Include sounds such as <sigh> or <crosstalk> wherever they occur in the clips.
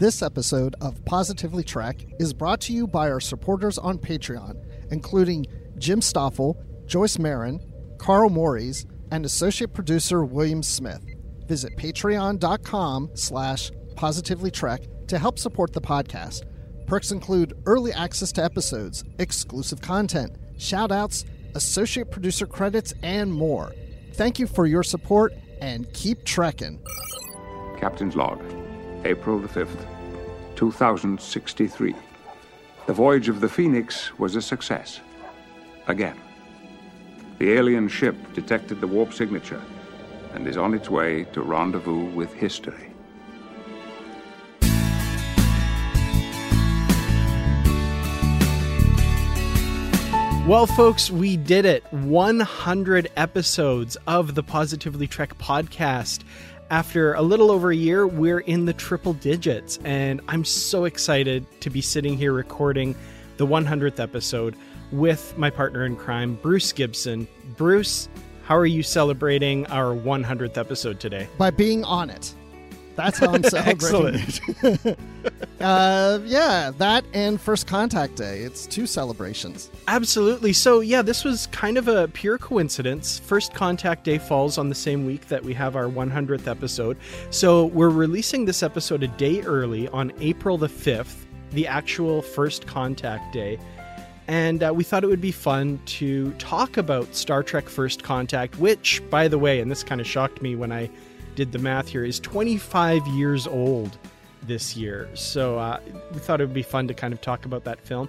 This episode of Positively Trek is brought to you by our supporters on Patreon, including Jim Stoffel, Joyce Marin, Carl Morris, and associate producer William Smith. Visit patreon.com slash positivelytrek to help support the podcast. Perks include early access to episodes, exclusive content, shout-outs, associate producer credits, and more. Thank you for your support and keep trekking. Captain's Log, April the 5th, 2063. The voyage of the Phoenix was a success. Again. The alien ship detected the warp signature and is on its way to rendezvous with history. Well, folks, we did it. 100 episodes of the Positively Trek podcast. After a little over a year, we're in the triple digits, and I'm so excited to be sitting here recording the 100th episode with my partner in crime, Bruce Gibson. Bruce, how are you celebrating our 100th episode today? By being on it. That's how I'm celebrating. Excellent. <laughs> uh, yeah, that and First Contact Day. It's two celebrations. Absolutely. So, yeah, this was kind of a pure coincidence. First Contact Day falls on the same week that we have our 100th episode. So, we're releasing this episode a day early on April the 5th, the actual First Contact Day. And uh, we thought it would be fun to talk about Star Trek First Contact, which, by the way, and this kind of shocked me when I did the math here, is 25 years old this year. So uh, we thought it would be fun to kind of talk about that film.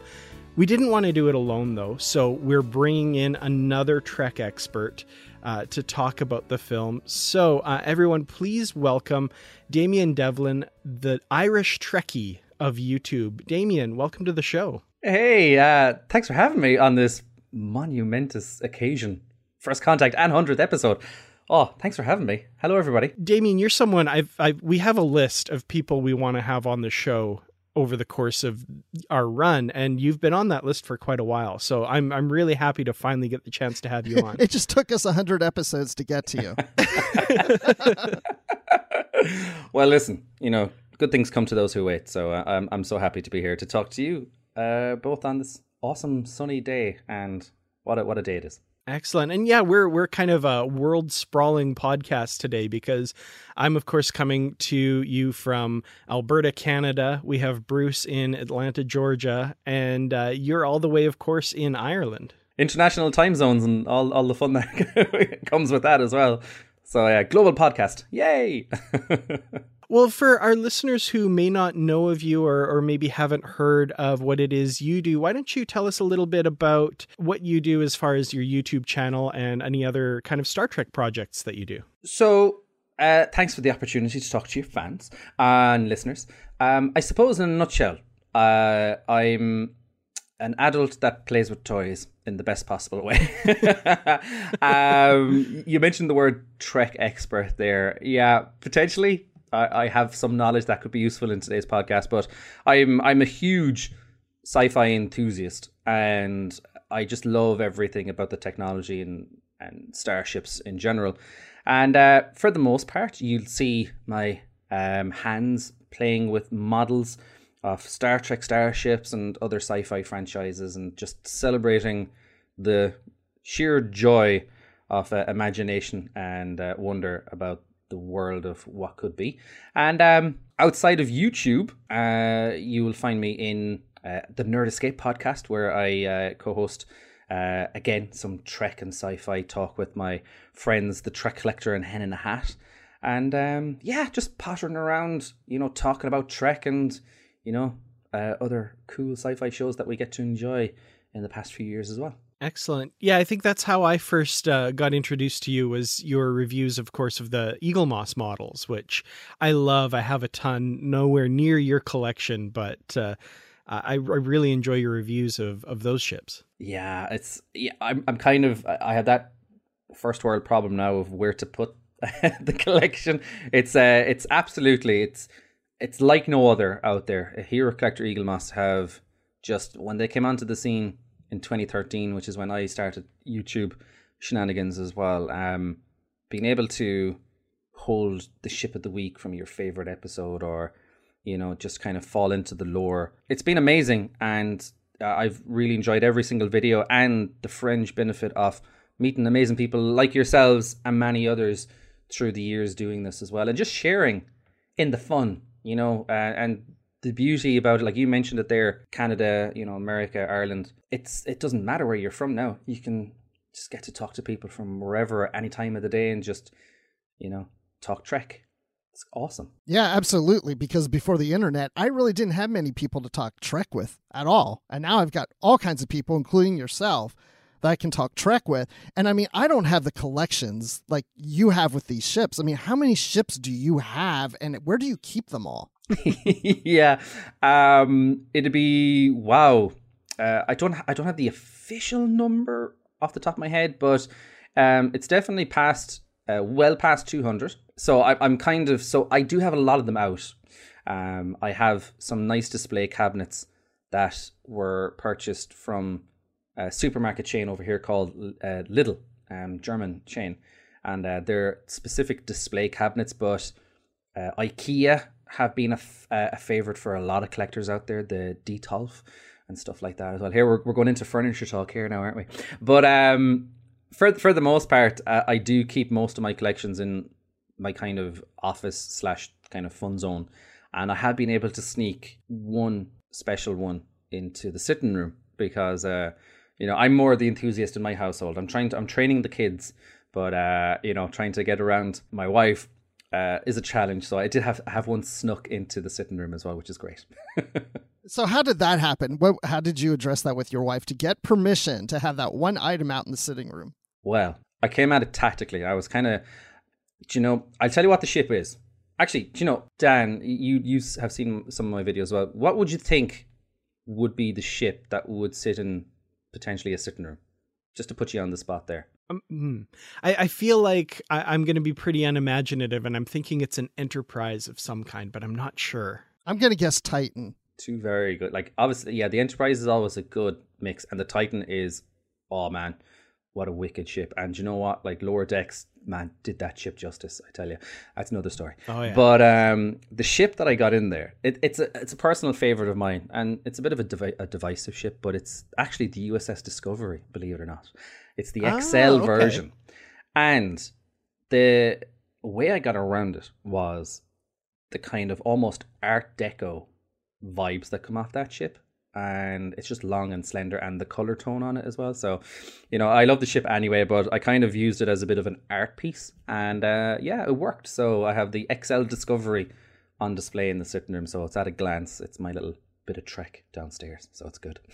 We didn't want to do it alone, though, so we're bringing in another Trek expert uh, to talk about the film. So, uh, everyone, please welcome Damien Devlin, the Irish Trekkie of YouTube. Damien, welcome to the show. Hey, uh, thanks for having me on this monumentous occasion. First contact and 100th episode. Oh, thanks for having me. Hello, everybody. Damien, you're someone I've, I've we have a list of people we want to have on the show over the course of our run, and you've been on that list for quite a while. So I'm I'm really happy to finally get the chance to have you <laughs> on. it just took us 100 episodes to get to you. <laughs> <laughs> well, listen, you know, good things come to those who wait. So uh, I'm I'm so happy to be here to talk to you uh, both on this awesome sunny day and what a, what a day it is. Excellent. And yeah, we're we're kind of a world sprawling podcast today because I'm of course coming to you from Alberta, Canada. We have Bruce in Atlanta, Georgia, and uh, you're all the way of course in Ireland. International time zones and all all the fun that <laughs> comes with that as well. So yeah, global podcast. Yay. <laughs> Well, for our listeners who may not know of you or, or maybe haven't heard of what it is you do, why don't you tell us a little bit about what you do as far as your YouTube channel and any other kind of Star Trek projects that you do? So, uh, thanks for the opportunity to talk to your fans and listeners. Um, I suppose, in a nutshell, uh, I'm an adult that plays with toys in the best possible way. <laughs> um, you mentioned the word Trek expert there. Yeah, potentially I, I have some knowledge that could be useful in today's podcast, but I'm I'm a huge sci-fi enthusiast and I just love everything about the technology and and starships in general. And uh, for the most part, you'll see my um, hands playing with models of Star Trek starships and other sci-fi franchises, and just celebrating the sheer joy of uh, imagination and uh, wonder about the world of what could be. And um, outside of YouTube, uh, you will find me in uh, the Nerd Escape podcast, where I uh, co-host. Uh, again, some Trek and sci-fi talk with my friends, the Trek Collector and Hen in a Hat, and um, yeah, just pottering around, you know, talking about Trek and you know uh, other cool sci-fi shows that we get to enjoy in the past few years as well. Excellent. Yeah, I think that's how I first uh, got introduced to you was your reviews, of course, of the Eaglemoss models, which I love. I have a ton, nowhere near your collection, but uh, I, I really enjoy your reviews of, of those ships. Yeah, it's yeah. I'm I'm kind of I have that first world problem now of where to put <laughs> the collection. It's uh it's absolutely it's it's like no other out there. Hero Collector Eaglemoss have just when they came onto the scene in 2013, which is when I started YouTube shenanigans as well. Um, being able to hold the ship of the week from your favorite episode, or you know, just kind of fall into the lore. It's been amazing, and uh, I've really enjoyed every single video and the fringe benefit of meeting amazing people like yourselves and many others through the years doing this as well, and just sharing in the fun, you know, uh, and the beauty about it, like you mentioned it there, Canada, you know, America, Ireland, it's it doesn't matter where you're from now. You can just get to talk to people from wherever at any time of the day and just, you know, talk Trek. It's awesome. Yeah, absolutely. Because before the internet, I really didn't have many people to talk Trek with at all. And now I've got all kinds of people, including yourself, that I can talk Trek with. And I mean, I don't have the collections like you have with these ships. I mean, how many ships do you have and where do you keep them all? <laughs> yeah, um, it'd be wow. Uh, I don't I don't have the official number off the top of my head, but um, it's definitely past uh, well past two hundred. So I, I'm kind of so I do have a lot of them out. Um, I have some nice display cabinets that were purchased from a supermarket chain over here called uh, Lidl, um, German chain, and uh, they're specific display cabinets. But uh, IKEA have been a, f- a favorite for a lot of collectors out there, the Detolf and stuff like that as well. Here we're, we're going into furniture talk here now, aren't we? But um, for for the most part, uh, I do keep most of my collections in my kind of office slash kind of fun zone, and I have been able to sneak one special one into the sitting room because uh, you know I'm more the enthusiast in my household. I'm trying to I'm training the kids, but uh, you know trying to get around my wife uh, is a challenge. So I did have have one snuck into the sitting room as well, which is great. <laughs> so how did that happen? What, how did you address that with your wife to get permission to have that one item out in the sitting room? Well, I came at it tactically. I was kind of, you know, I'll tell you what the ship is. Actually, you know, Dan, you you have seen some of my videos. Well, what would you think would be the ship that would sit in potentially a sitting room? Just to put you on the spot there. Um, hmm. I, I, feel like I, am going to be pretty unimaginative, and I'm thinking it's an enterprise of some kind, but I'm not sure. I'm going to guess Titan. Two very good. Like obviously, yeah, the Enterprise is always a good mix, and the Titan is, oh man, what a wicked ship. And you know what? Like Lower Decks, man, did that ship justice. I tell you, that's another story. Oh yeah. But um, the ship that I got in there, it, it's a it's a personal favorite of mine, and it's a bit of a, devi- a divisive ship, but it's actually the USS Discovery, believe it or not. It's the XL ah, okay. version, and the way I got around it was the kind of almost Art Deco vibes that come off that ship and it's just long and slender and the color tone on it as well. So you know i love the ship anyway but i kind of used it as a bit of an art piece. And uh, yeah it worked. So i have the xl discovery on display in the sitting room. So it's at a glance. It's my little bit of trek downstairs. So it's good. <laughs>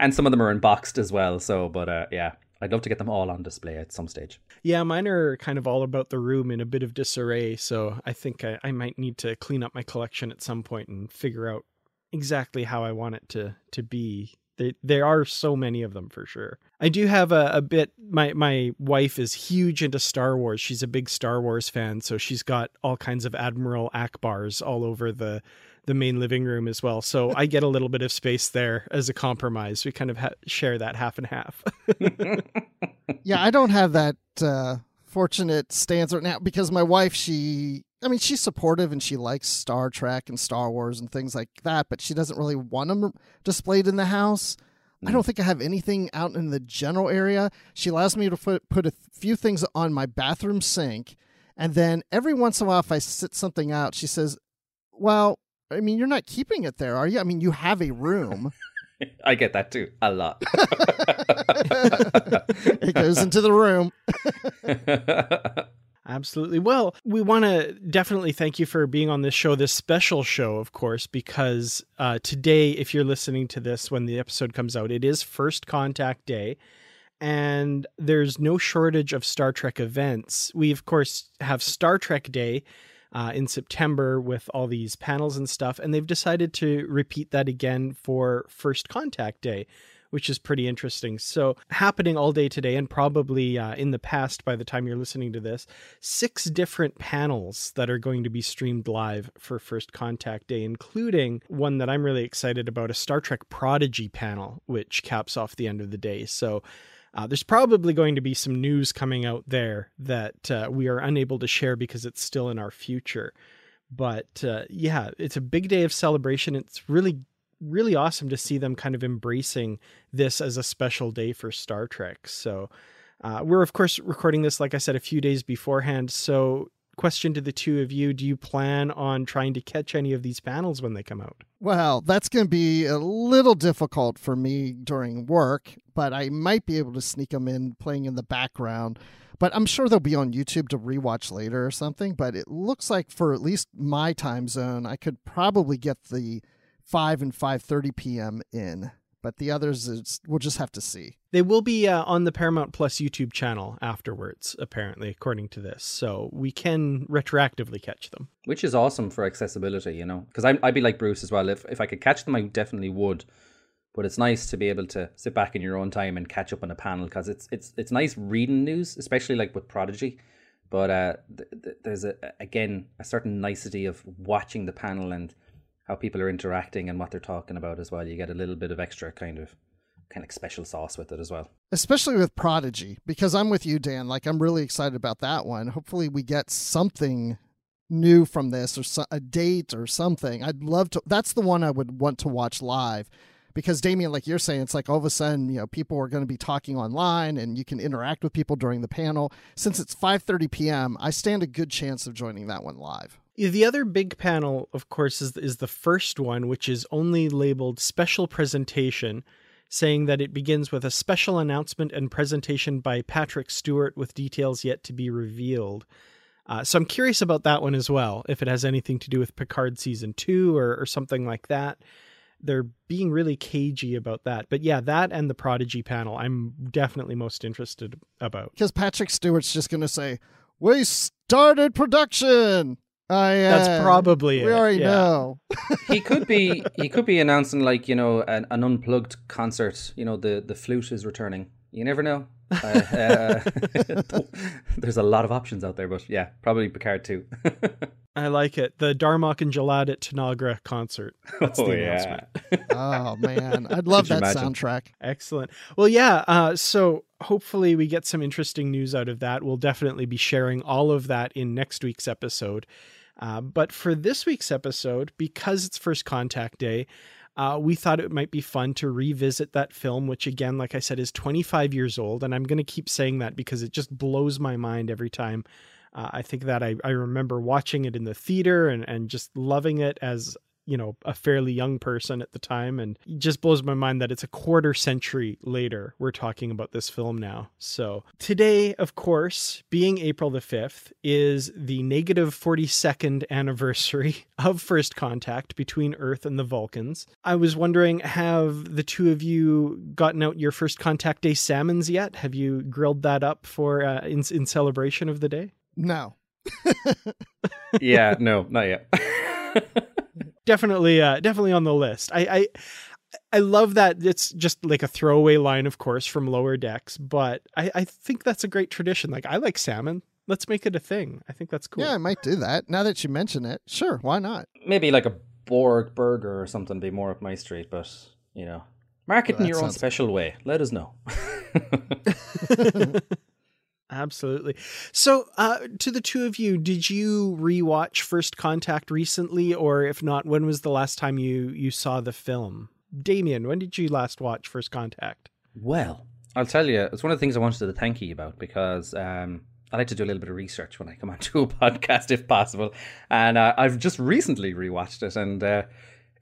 And some of them are unboxed as well. So but uh, yeah I'd love to get them all on display at some stage. Yeah, mine are kind of all about the room in a bit of disarray. So I think I, I might need to clean up my collection at some point and figure out exactly how I want it to to be. There, there are so many of them for sure. I do have a, a bit. My my wife is huge into Star Wars. She's a big Star Wars fan, so she's got all kinds of Admiral Ackbars all over the the main living room as well. So I get a little bit of space there as a compromise. We kind of ha- share that half and half. <laughs> yeah, I don't have that uh, fortunate stance right now because my wife she I mean, she's supportive and she likes Star Trek and Star Wars and things like that, but she doesn't really want them displayed in the house. Mm. I don't mm. think I have anything out in the general area. She allows me to put, put a few things on my bathroom sink. And then every once in a while, if I sit something out, she says, Well, I mean, you're not keeping it there, are you? I mean, you have a room. <laughs> I get that too, a lot. <laughs> it goes into the room. <laughs> Absolutely. Well, we want to definitely thank you for being on this show, this special show, of course, because uh, today, if you're listening to this when the episode comes out, it is First Contact Day. And there's no shortage of Star Trek events. We, of course, have Star Trek Day uh, in September with all these panels and stuff. And they've decided to repeat that again for First Contact Day, which is pretty interesting. So, happening all day today, and probably uh, in the past by the time you're listening to this, six different panels that are going to be streamed live for First Contact Day, including one that I'm really excited about a Star Trek Prodigy panel, which caps off the end of the day. So, uh, there's probably going to be some news coming out there that uh, we are unable to share because it's still in our future. But uh, yeah, it's a big day of celebration. It's really, really awesome to see them kind of embracing this as a special day for Star Trek. So uh, we're, of course, recording this, like I said, a few days beforehand. So question to the two of you do you plan on trying to catch any of these panels when they come out well that's going to be a little difficult for me during work but i might be able to sneak them in playing in the background but i'm sure they'll be on youtube to rewatch later or something but it looks like for at least my time zone i could probably get the 5 and 5.30 p.m in but the others is, we'll just have to see. They will be uh, on the Paramount Plus YouTube channel afterwards, apparently, according to this. So we can retroactively catch them, which is awesome for accessibility. You know, because I'd be like Bruce as well. If if I could catch them, I definitely would. But it's nice to be able to sit back in your own time and catch up on a panel because it's it's it's nice reading news, especially like with Prodigy. But uh, th- th- there's a again a certain nicety of watching the panel and how people are interacting and what they're talking about as well. You get a little bit of extra kind of kind of special sauce with it as well. Especially with Prodigy, because I'm with you, Dan. Like I'm really excited about that one. Hopefully, we get something new from this or so, a date or something. I'd love to. That's the one I would want to watch live. Because Damien, like you're saying, it's like all of a sudden, you know, people are going to be talking online, and you can interact with people during the panel. Since it's 5:30 p.m., I stand a good chance of joining that one live. The other big panel, of course, is is the first one, which is only labeled special presentation, saying that it begins with a special announcement and presentation by Patrick Stewart with details yet to be revealed. Uh, so I'm curious about that one as well, if it has anything to do with Picard season two or, or something like that. They're being really cagey about that. But yeah, that and the Prodigy panel, I'm definitely most interested about. Because Patrick Stewart's just going to say, We started production. I, uh, That's probably we it. already yeah. know. he could be he could be announcing like you know an, an unplugged concert. You know the the flute is returning. You never know. Uh, uh, <laughs> there's a lot of options out there, but yeah, probably Picard too. <laughs> I like it. The Darmok and Jalad at Tanagra concert. That's oh, the yeah. announcement. <laughs> oh man, I'd love that imagine? soundtrack. Excellent. Well, yeah. Uh, so hopefully we get some interesting news out of that. We'll definitely be sharing all of that in next week's episode. Uh, but for this week's episode, because it's First Contact Day, uh, we thought it might be fun to revisit that film, which, again, like I said, is 25 years old. And I'm going to keep saying that because it just blows my mind every time. Uh, I think that I, I remember watching it in the theater and, and just loving it as you know a fairly young person at the time and it just blows my mind that it's a quarter century later we're talking about this film now so today of course being april the 5th is the negative 42nd anniversary <laughs> of first contact between earth and the vulcans i was wondering have the two of you gotten out your first contact day salmons yet have you grilled that up for uh, in, in celebration of the day No. <laughs> yeah, no, not yet. <laughs> definitely uh definitely on the list i i I love that it's just like a throwaway line, of course, from lower decks, but I, I think that's a great tradition. Like, I like salmon. Let's make it a thing. I think that's cool. Yeah, I might do that. Now that you mention it, sure, why not? Maybe like a Borg burger or something be more up my street, but you know, market in your own sounds- special way. Let us know. <laughs> <laughs> <laughs> Absolutely. So, uh, to the two of you, did you rewatch First Contact recently, or if not, when was the last time you you saw the film? Damien, when did you last watch First Contact? Well, I'll tell you, it's one of the things I wanted to thank you about because um, I like to do a little bit of research when I come <laughs> onto a podcast, if possible. And uh, I've just recently rewatched it, and uh,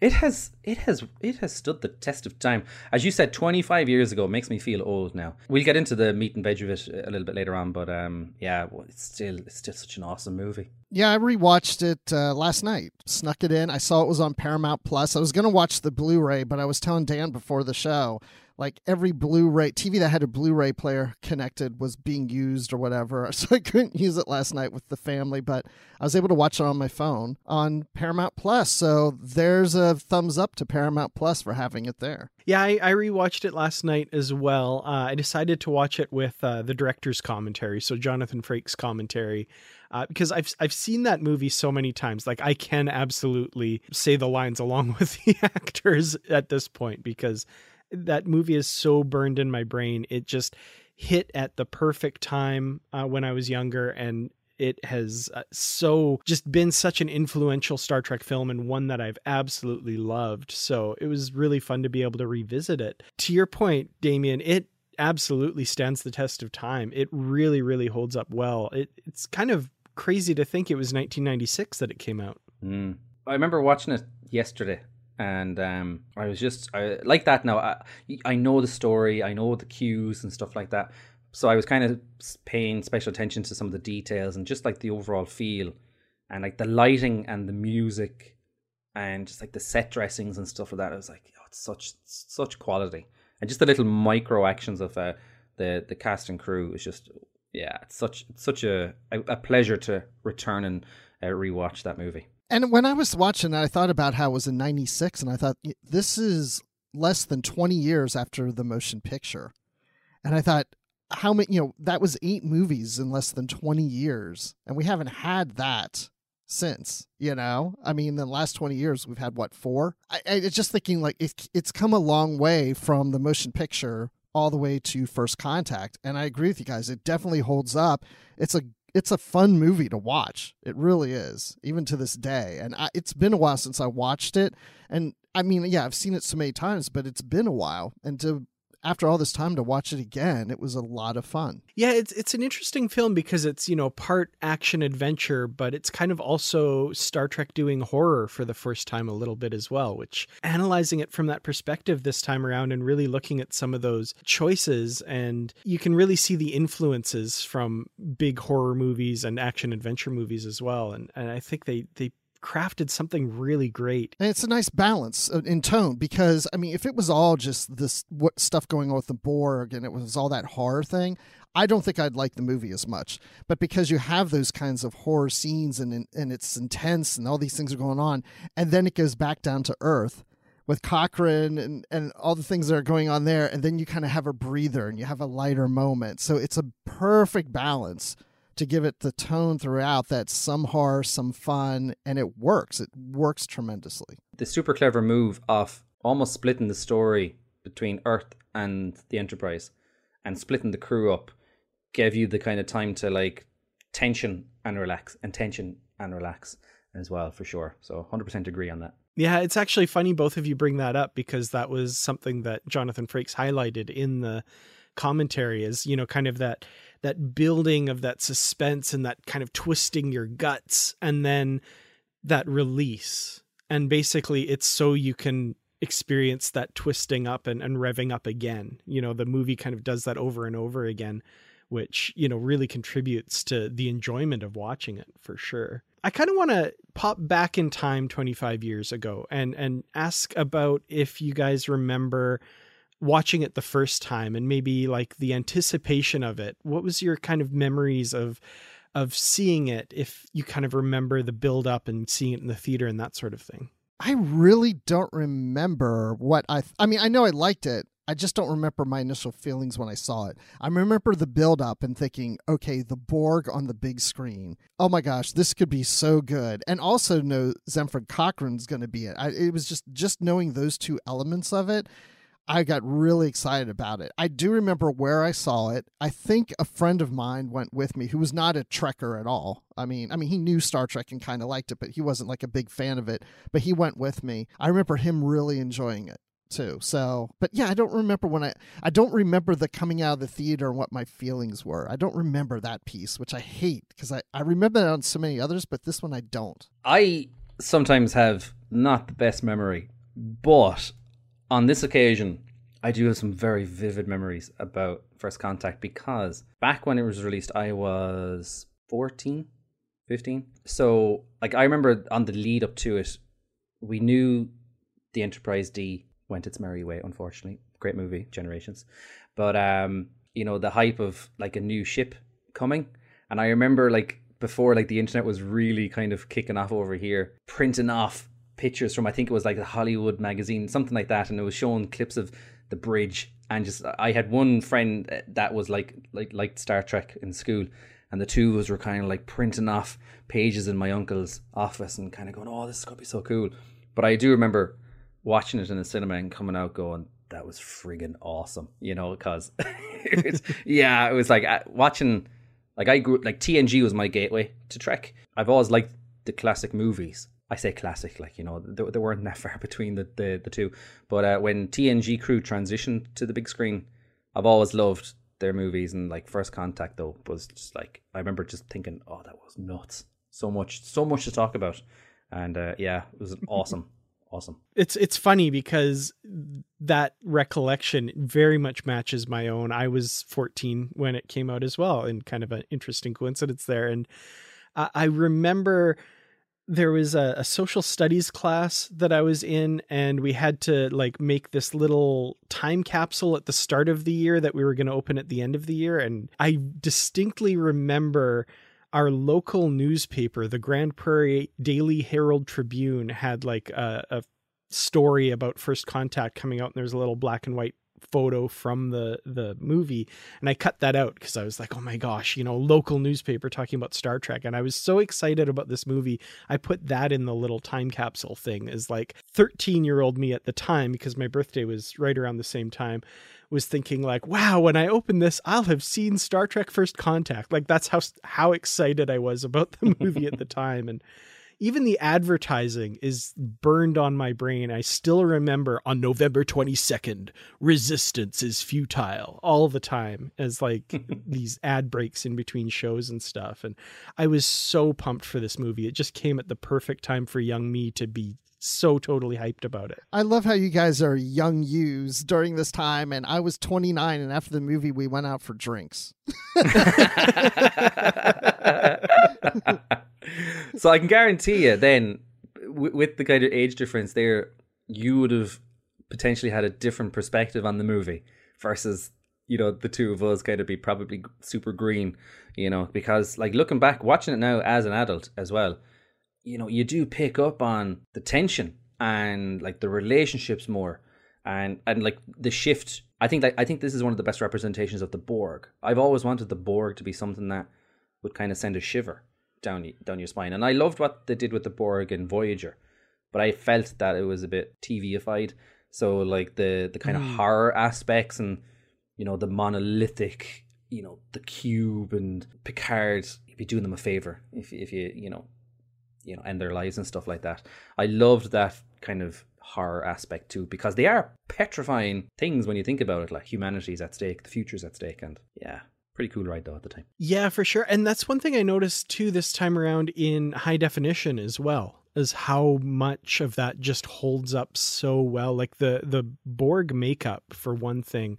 it has it has it has stood the test of time. As you said, 25 years ago makes me feel old now. We'll get into the meat and veg of it a little bit later on, but um, yeah, it's still it's still such an awesome movie. Yeah, I rewatched it uh, last night. Snuck it in. I saw it was on Paramount Plus. I was gonna watch the Blu-ray, but I was telling Dan before the show like every Blu-ray TV that had a Blu-ray player connected was being used or whatever. <laughs> So I couldn't use it last night with the family, but I was able to watch it on my phone on Paramount Plus. So there's a thumbs up to Paramount Plus for having it there. Yeah, I, I rewatched it last night as well. Uh, I decided to watch it with uh, the director's commentary, so Jonathan Frakes' commentary. Uh, because I've I've seen that movie so many times, like I can absolutely say the lines <laughs> along with the actors at this point because that movie is so burned in my brain. It just hit at the perfect time uh, when I was younger, and it has uh, so just been such an influential Star Trek film and one that I've absolutely loved. So it was really fun to be able to revisit it. To your point, Damien, it absolutely stands the test of time. It really, really holds up well. It, it's kind of crazy to think it was 1996 that it came out. Mm. I remember watching it yesterday and um, I was just I, like that now. I, I know the story, I know the cues and stuff like that. So I was kind of paying special attention to some of the details and just like the overall feel and like the lighting and the music and just like the set dressings and stuff like that. I was like, oh, it's such such quality and just the little micro actions of uh, the the cast and crew is just yeah, it's such it's such a a pleasure to return and uh, rewatch that movie. And when I was watching it, I thought about how it was in 96, and I thought, this is less than 20 years after the motion picture. And I thought, how many, you know, that was eight movies in less than 20 years. And we haven't had that since, you know? I mean, the last 20 years, we've had what, four? I, I just thinking like it, it's come a long way from the motion picture all the way to first contact. And I agree with you guys. It definitely holds up. It's a it's a fun movie to watch. It really is, even to this day. And I, it's been a while since I watched it. And I mean, yeah, I've seen it so many times, but it's been a while. And to after all this time to watch it again, it was a lot of fun. Yeah, it's it's an interesting film because it's, you know, part action adventure, but it's kind of also Star Trek doing horror for the first time a little bit as well, which analyzing it from that perspective this time around and really looking at some of those choices and you can really see the influences from big horror movies and action adventure movies as well. And and I think they they crafted something really great. And it's a nice balance uh, in tone because I mean, if it was all just this what stuff going on with the Borg and it was all that horror thing, I don't think I'd like the movie as much. But because you have those kinds of horror scenes and and it's intense and all these things are going on, and then it goes back down to earth with Cochrane and, and all the things that are going on there, and then you kind of have a breather and you have a lighter moment. So it's a perfect balance to give it the tone throughout that's some horror, some fun, and it works. It works tremendously. The super clever move of almost splitting the story between Earth and the Enterprise and splitting the crew up gave you the kind of time to like tension and relax and tension and relax as well for sure. So 100% agree on that. Yeah, it's actually funny both of you bring that up because that was something that Jonathan Frakes highlighted in the commentary is, you know, kind of that that building of that suspense and that kind of twisting your guts and then that release. And basically it's so you can experience that twisting up and, and revving up again. You know, the movie kind of does that over and over again, which, you know, really contributes to the enjoyment of watching it for sure. I kind of want to pop back in time 25 years ago and and ask about if you guys remember watching it the first time and maybe like the anticipation of it what was your kind of memories of of seeing it if you kind of remember the build up and seeing it in the theater and that sort of thing? I really don't remember what i i mean i know i liked it. I just don't remember my initial feelings when i saw it. I remember the build up and thinking okay the borg on the big screen. Oh my gosh this could be so good. And also know Zefram Cochrane's going to be it. I, it was just just knowing those two elements of it I got really excited about it. I do remember where I saw it. I think a friend of mine went with me who was not a Trekker at all. I mean, I mean he knew Star Trek and kind of liked it, but he wasn't like a big fan of it, but he went with me. I remember him really enjoying it too. So, but yeah, I don't remember when I I don't remember the coming out of the theater and what my feelings were. I don't remember that piece, which I hate because I I remember that on so many others, but this one I don't. I sometimes have not the best memory, but on this occasion, I do have some very vivid memories about First Contact because back when it was released, I was 14, 15. So, like, I remember on the lead up to it, we knew the Enterprise D went its merry way, unfortunately. Great movie, Generations. But, um, you know, the hype of like a new ship coming. And I remember, like, before like the internet was really kind of kicking off over here, printing off pictures from I think it was like the Hollywood magazine, something like that, and it was showing clips of the bridge. And just I had one friend that was like like liked Star Trek in school, and the two of us were kind of like printing off pages in my uncle's office and kind of going, "Oh, this is gonna be so cool." But I do remember watching it in the cinema and coming out going, "That was friggin' awesome," you know, because <laughs> yeah, it was like uh, watching. Like I grew like TNG was my gateway to Trek. I've always liked the classic movies, I say classic, like you know, there, there weren't that far <laughs> between the the, the two. But uh, when TNG crew transitioned to the big screen, I've always loved their movies. And like First Contact though was just like I remember just thinking, oh, that was nuts. So much, so much to talk about, and uh, yeah, it was <laughs> awesome. awesome. It's it's funny because that recollection very much matches my own. I was 14 when it came out as well, and kind of an interesting coincidence there. And I, I remember there was a, a, social studies class that I was in, and we had to like make this little time capsule at the start of the year that we were going to open at the end of the year. And I distinctly remember our local newspaper, the Grande Prairie Daily Herald Tribune, had like a, a story about first contact coming out, and there's a little black and white photo from the the movie and I cut that out because I was like oh my gosh you know local newspaper talking about Star Trek and I was so excited about this movie I put that in the little time capsule thing as like 13 year old me at the time because my birthday was right around the same time was thinking like wow when I open this I'll have seen Star Trek First Contact. Like that's how how excited I was about the movie at the <laughs> time and even the advertising is burned on my brain. I still remember on November 22nd, resistance is futile all the time as like <laughs> these ad breaks in between shows and stuff. And I was so pumped for this movie. It just came at the perfect time for young me to be so totally hyped about it. I love how you guys are young yous during this time, and I was 29, and after the movie, we went out for drinks. <laughs> <laughs> so I can guarantee you, then, w- with the kind of age difference there, you would have potentially had a different perspective on the movie versus you know the two of us kind of be probably super green you know because like looking back watching it now as an adult as well you know you do pick up on the tension and like the relationships more and and like the shift. I think that i think this is one of the best representations of the borg. I've always wanted the borg to be something that would kind of send a shiver down down your spine and i loved what they did with the borg in voyager but i felt that it was a bit tvified so like the the kind mm. of horror aspects and you know the monolithic you know the cube and picard you'd be doing them a favor if if you you know you know end their lives and stuff like that. I loved that kind of horror aspect too because they are petrifying things when you think about it. Like humanity's at stake, the future's at stake, and yeah, pretty cool ride though at the time. Yeah, for sure. And that's one thing I noticed too this time around in high definition as well is how much of that just holds up so well. Like the the Borg makeup for one thing,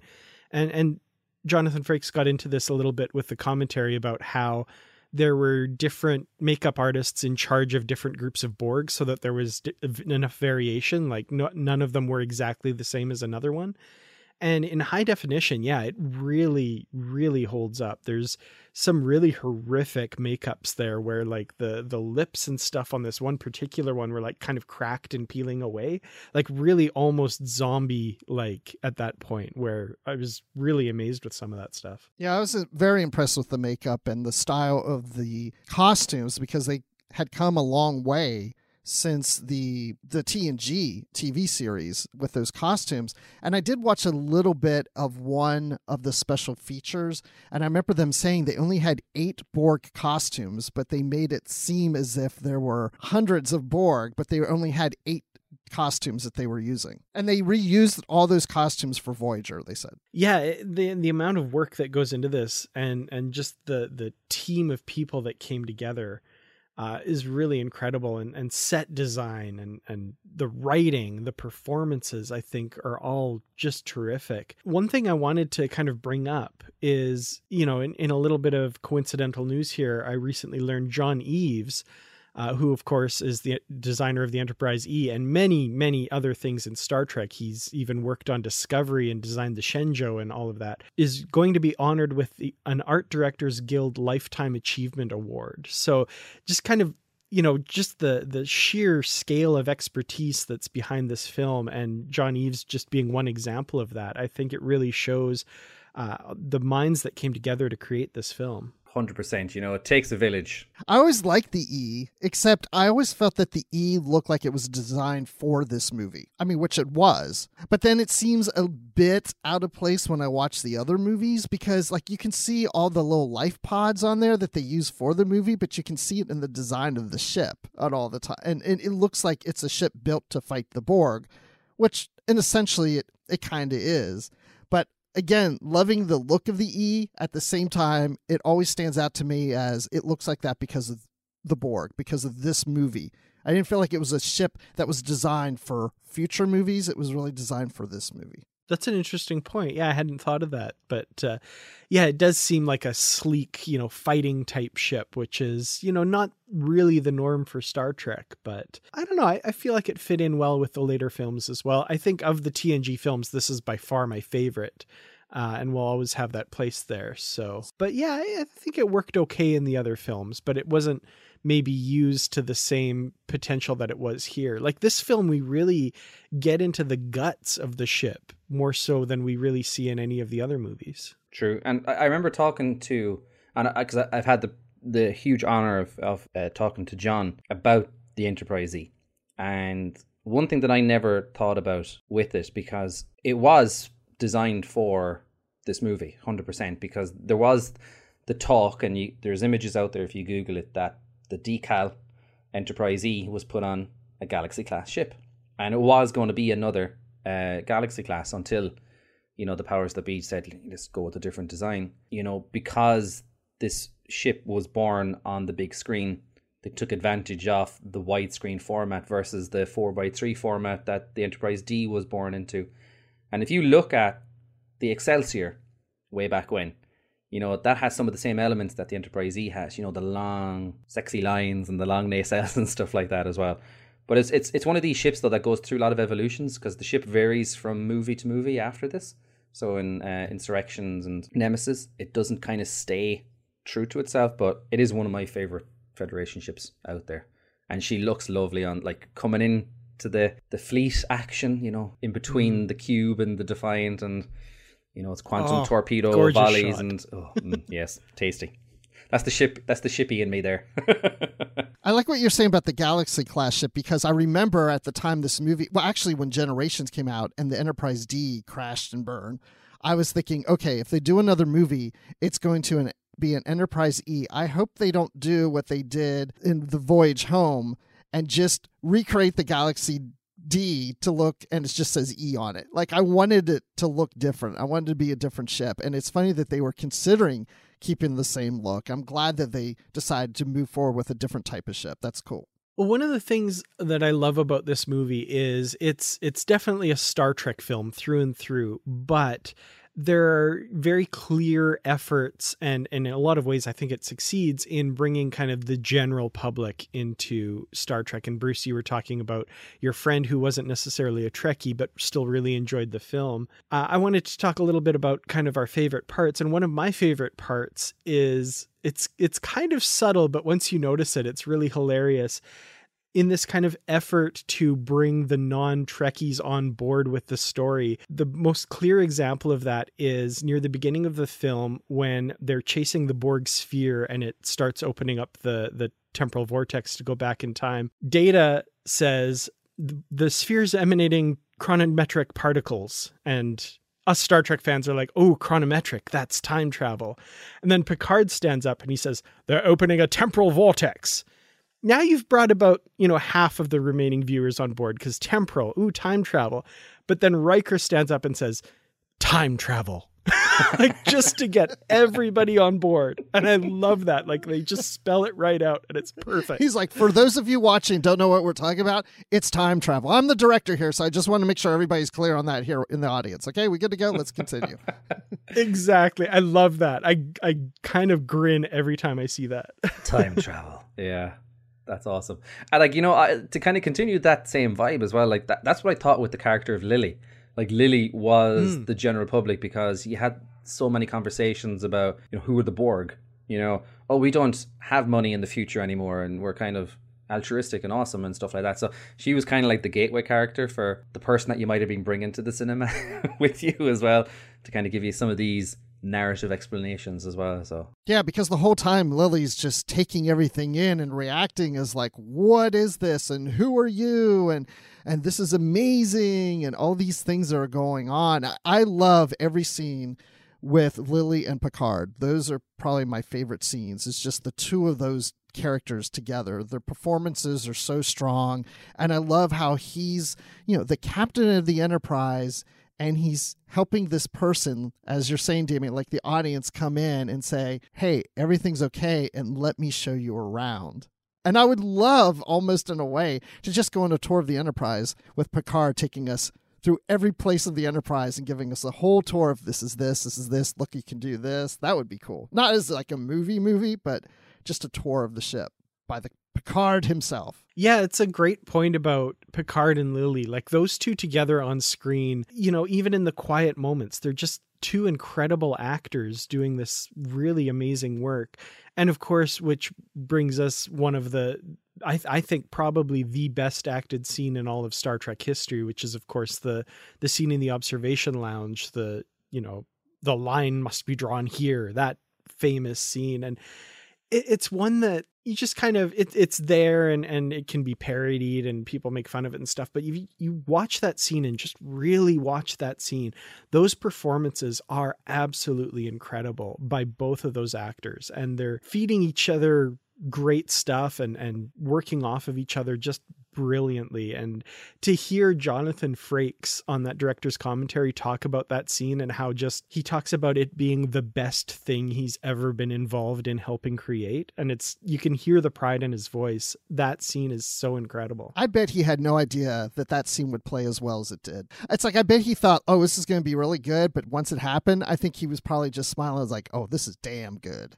and and Jonathan Frakes got into this a little bit with the commentary about how there were different makeup artists in charge of different groups of Borg so that there was enough variation. Like, no, none of them were exactly the same as another one. And in high definition, yeah, it really, really holds up. There's some really horrific makeups there where like the the lips and stuff on this one particular one were like kind of cracked and peeling away. Like really almost zombie like at that point where I was really amazed with some of that stuff. Yeah, I was uh, very impressed with the makeup and the style of the costumes because they had come a long way since the the TNG TV series with those costumes. And I did watch a little bit of one of the special features, and I remember them saying they only had eight Borg costumes, but they made it seem as if there were hundreds of Borg, but they only had eight costumes that they were using and they reused all those costumes for voyager they said yeah the the amount of work that goes into this and and just the the team of people that came together uh, is really incredible and, and set design and, and the writing, the performances, I think are all just terrific. One thing I wanted to kind of bring up is, you know, in, in a little bit of coincidental news here, I recently learned John Eaves, uh, who, of course, is the designer of the Enterprise E and many, many other things in Star Trek. He's even worked on Discovery and designed the Shenzhou and all of that, is going to be honored with the, an Art Directors Guild Lifetime Achievement Award. So, just kind of you know just the the sheer scale of expertise that's behind this film and John Eaves just being one example of that i think it really shows uh, the minds that came together to create this film Hundred percent. You know, it takes a village. I always liked the E, except I always felt that the E looked like it was designed for this movie. I mean, which it was. But then it seems a bit out of place when I watch the other movies because, like, you can see all the little life pods on there that they use for the movie, but you can see it in the design of the ship at all the time. And, and it looks like it's a ship built to fight the Borg, which, and essentially, it, it kind of is. Again, loving the look of the E at the same time, it always stands out to me as it looks like that because of the Borg, because of this movie. I didn't feel like it was a ship that was designed for future movies. It was really designed for this movie. That's an interesting point. Yeah, I hadn't thought of that, but uh, yeah, it does seem like a sleek, you know, fighting type ship, which is you know not really the norm for Star Trek. But I don't know. I, I feel like it fit in well with the later films as well. I think of the TNG films, this is by far my favorite. Uh, and we'll always have that place there. So, but yeah, I, I think it worked okay in the other films, but it wasn't maybe used to the same potential that it was here. Like this film, we really get into the guts of the ship more so than we really see in any of the other movies. True, and I, remember talking to, and because I've had the the huge honor of of uh, talking to John about the Enterprise E, and one thing that I never thought about with it because it was designed for this movie 100% because there was the talk and you, there's images out there if you google it that the decal Enterprise E was put on a Galaxy class ship, and it was going to be another uh, Galaxy class until you know the powers that be said let's go with a different design. You know because this ship was born on the big screen, they took advantage of the widescreen format versus the four x three format that the Enterprise D was born into. And if you look at the Excelsior way back when, you know that has some of the same elements that the Enterprise E has. You know the long, sexy lines and the long <laughs> nacelles and stuff like that as well. But it's it's it's one of these ships though that goes through a lot of evolutions because the ship varies from movie to movie after this. So in uh, Insurrections and Nemesis, it doesn't kind of stay true to itself, but it is one of my favorite Federation ships out there. And she looks lovely on like coming in to the the fleet action, you know, in between mm. the cube and the Defiant and you know, it's quantum oh, torpedo volleys shot. and oh, mm, <laughs> yes, tasty. That's the ship. That's the shippy in me there. <laughs> I like what you're saying about the Galaxy class ship because I remember at the time this movie, well, actually, when Generations came out and the Enterprise D crashed and burned, I was thinking, okay, if they do another movie, it's going to an, be an Enterprise E. I hope they don't do what they did in the Voyage Home and just recreate the Galaxy D to look and it just says E on it. Like I wanted it to look different. I wanted to be a different ship. And it's funny that they were considering keeping the same look. I'm glad that they decided to move forward with a different type of ship. That's cool. Well, one of the things that I love about this movie is it's it's definitely a Star Trek film through and through, but there are very clear efforts and, and in a lot of ways i think it succeeds in bringing kind of the general public into star trek. And bruce you were talking about your friend who wasn't necessarily a trekkie but still really enjoyed the film. Uh, i wanted to talk a little bit about kind of our favorite parts. And one of my favorite parts is it's it's kind of subtle but once you notice it it's really hilarious in this kind of effort to bring the non Trekkies on board with the story. The most clear example of that is near the beginning of the film when they're chasing the Borg sphere and it starts opening up the, the temporal vortex to go back in time. Data says the sphere's emanating chronometric particles and us Star Trek fans are like, oh, chronometric, that's time travel. And then Picard stands up and he says, they're opening a temporal vortex now you've brought about, you know, half of the remaining viewers on board because temporal, ooh, time travel. But then Riker stands up and says, time travel. <laughs> like just to get everybody on board. And I love that. Like they just spell it right out and it's perfect. He's like, for those of you watching, don't know what we're talking about, it's time travel. I'm the director here, so I just want to make sure everybody's clear on that here in the audience. Okay, we good to go? Let's continue. <laughs> exactly. I love that. I I kind of grin every time I see that. time travel. Yeah. That's awesome. And like, you know, I, to kind of continue that same vibe as well, like that that's what I thought with the character of Lily like Lily was mm. the general public because you had so many conversations about you know who were the Borg. You know, oh, we don't have money in the future anymore, and we're kind of altruistic and awesome and stuff like that. So she was kind of like the gateway character for the person that you might have been bringing to the cinema <laughs> with you as well to kind of give you some of these narrative explanations as well. So yeah, because the whole time Lily's just taking everything in and reacting as like, "What is this?" and "Who are you?" and and this is amazing, and all these things are going on. I love every scene with Lily and Picard. Those are probably my favorite scenes. It's just the two of those characters together. Their performances are so strong, and I love how he's, you know, the captain of the Enterprise and he's helping this person, as you're saying, Damien, like the audience come in and say, Hey, everything's okay, and let me show you around. And I would love, almost in a way, to just go on a tour of the Enterprise with Picard taking us through every place of the Enterprise and giving us a whole tour of this is this, this is this, look, you can do this. That would be cool. Not as like a movie movie, but just a tour of the ship by the Picard himself. Yeah, it's a great point about Picard and Lily. Like those two together on screen, you know, even in the quiet moments, they're just two incredible actors doing this really amazing work. And of course, which brings us one of the I, I, think probably the best acted scene in all of Star Trek history, which is of course the the scene in the observation lounge. The you know the line must be drawn here. That famous scene, and it, it's one that you just kind of it, it's there and and it can be parodied and people make fun of it and stuff but you you watch that scene and just really watch that scene those performances are absolutely incredible by both of those actors and they're feeding each other great stuff and and working off of each other just brilliantly. And to hear Jonathan Frakes on that director's commentary talk about that scene and how just he talks about it being the best thing he's ever been involved in helping create. And it's, you can hear the pride in his voice. That scene is so incredible. I bet he had no idea that that scene would play as well as it did. It's like, I bet he thought, oh, this is going to be really good. But once it happened, I think he was probably just smiling. I was like, oh, this is damn good.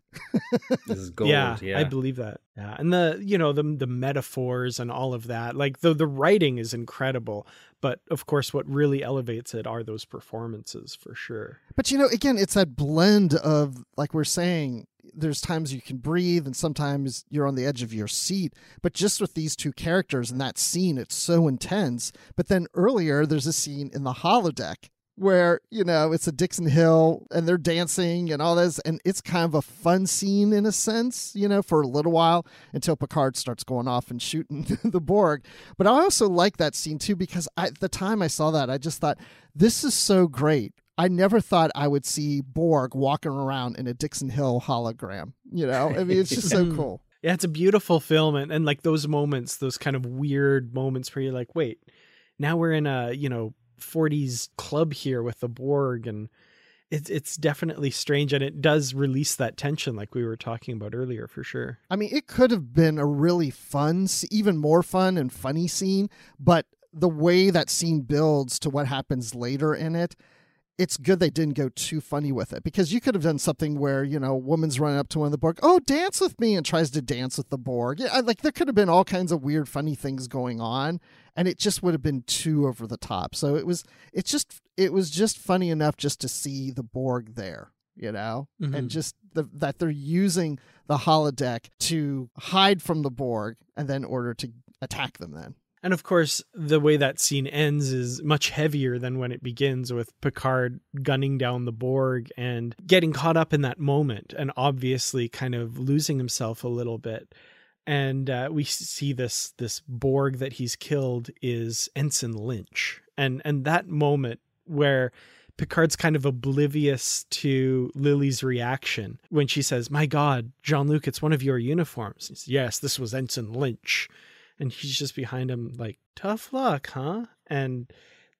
this is <laughs> gold. Yeah, yeah, I believe that. Yeah. And the, you know, the, the metaphors and all of that that. Like the the writing is incredible, but of course what really elevates it are those performances for sure. But you know, again, it's that blend of like we're saying there's times you can breathe and sometimes you're on the edge of your seat but just with these two characters and that scene it's so intense but then earlier there's a scene in the holodeck where you know it's a Dixon Hill and they're dancing and all this, and it's kind of a fun scene in a sense, you know, for a little while until Picard starts going off and shooting <laughs> the Borg. But I also like that scene too because I, at the time I saw that, I just thought this is so great. I never thought I would see Borg walking around in a Dixon Hill hologram. You know, I mean, it's just so <laughs> cool. Yeah, it's a beautiful film, and, and like those moments, those kind of weird moments where you're like, wait, now we're in a you know 40s club here with the Borg and it's it's definitely strange and it does release that tension like we were talking about earlier for sure. I mean, it could have been a really fun, even more fun and funny scene, but the way that scene builds to what happens later in it, it's good they didn't go too funny with it because you could have done something where you know a woman's running up to one of the Borg, oh dance with me, and tries to dance with the Borg. Yeah, like there could have been all kinds of weird, funny things going on, and it just would have been too over the top. So it was, it's just, it was just funny enough just to see the Borg there, you know, mm-hmm. and just the, that they're using the holodeck to hide from the Borg and then order to attack them. Then and of course, the way that scene ends is much heavier than when it begins with Picard gunning down the Borg and getting caught up in that moment and obviously kind of losing himself a little bit. And uh, we see this this Borg that he's killed is Ensign Lynch, and and that moment where Picard's kind of oblivious to Lily's reaction when she says, "My God, Jean Luc, it's one of your uniforms." Says, yes, this was Ensign Lynch and he's just behind him like tough luck huh and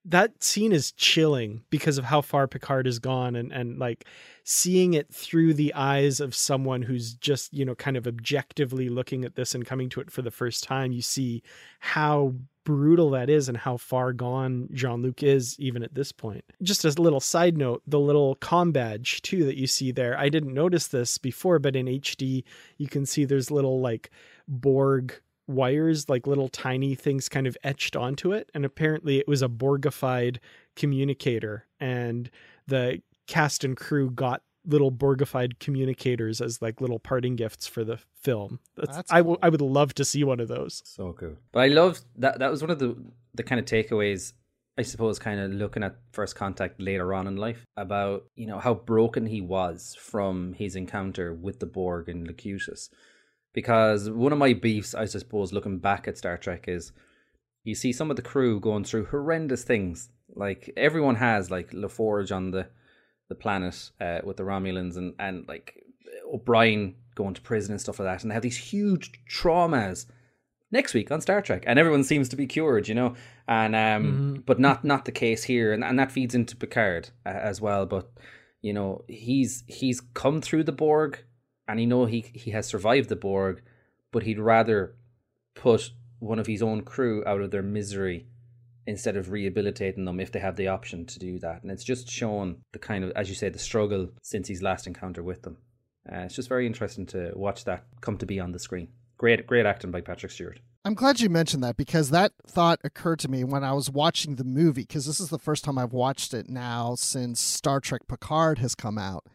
that scene is chilling because of how far Picard has gone and and like seeing it through the eyes of someone who's just, you know, kind of objectively looking at this and coming to it for the first time, you see how brutal that is and how far gone Jean-Luc is even at this point. Just as a little side note, the little com badge too that you see there. I didn't notice this before, but in HD you can see there's little like Borg wires, like little tiny things kind of etched onto it. And apparently it was a Borgified communicator. And the cast and crew got little Borgified communicators as like little parting gifts for the film. That's, That's I, w- I would love to see one of those. So cool. But I loved that. That was one of the, the kind of takeaways I suppose kind of looking at first contact later on in life about you know how broken he was from his encounter with the Borg and Locutus because one of my beefs, I suppose, looking back at Star Trek is you see some of the crew going through horrendous things. Like everyone has, like LaForge on the the planet uh, with the Romulans, and and like O'Brien going to prison and stuff like that, and they have these huge traumas. Next week on Star Trek, and everyone seems to be cured, you know, and um, mm-hmm. but not not the case here, and and that feeds into Picard uh, as well. But you know, he's he's come through the Borg and he know he he has survived the Borg, but he'd rather put one of his own crew out of their misery instead of rehabilitating them if they have the option to do that. And it's just shown the kind of, as you say, the struggle since his last encounter with them. Uh, it's just very interesting to watch that come to be on the screen. Great, great acting by Patrick Stewart. I'm glad you mentioned that because that thought occurred to me when I was watching the movie. Because this is the first time I've watched it now since Star Trek Picard has come out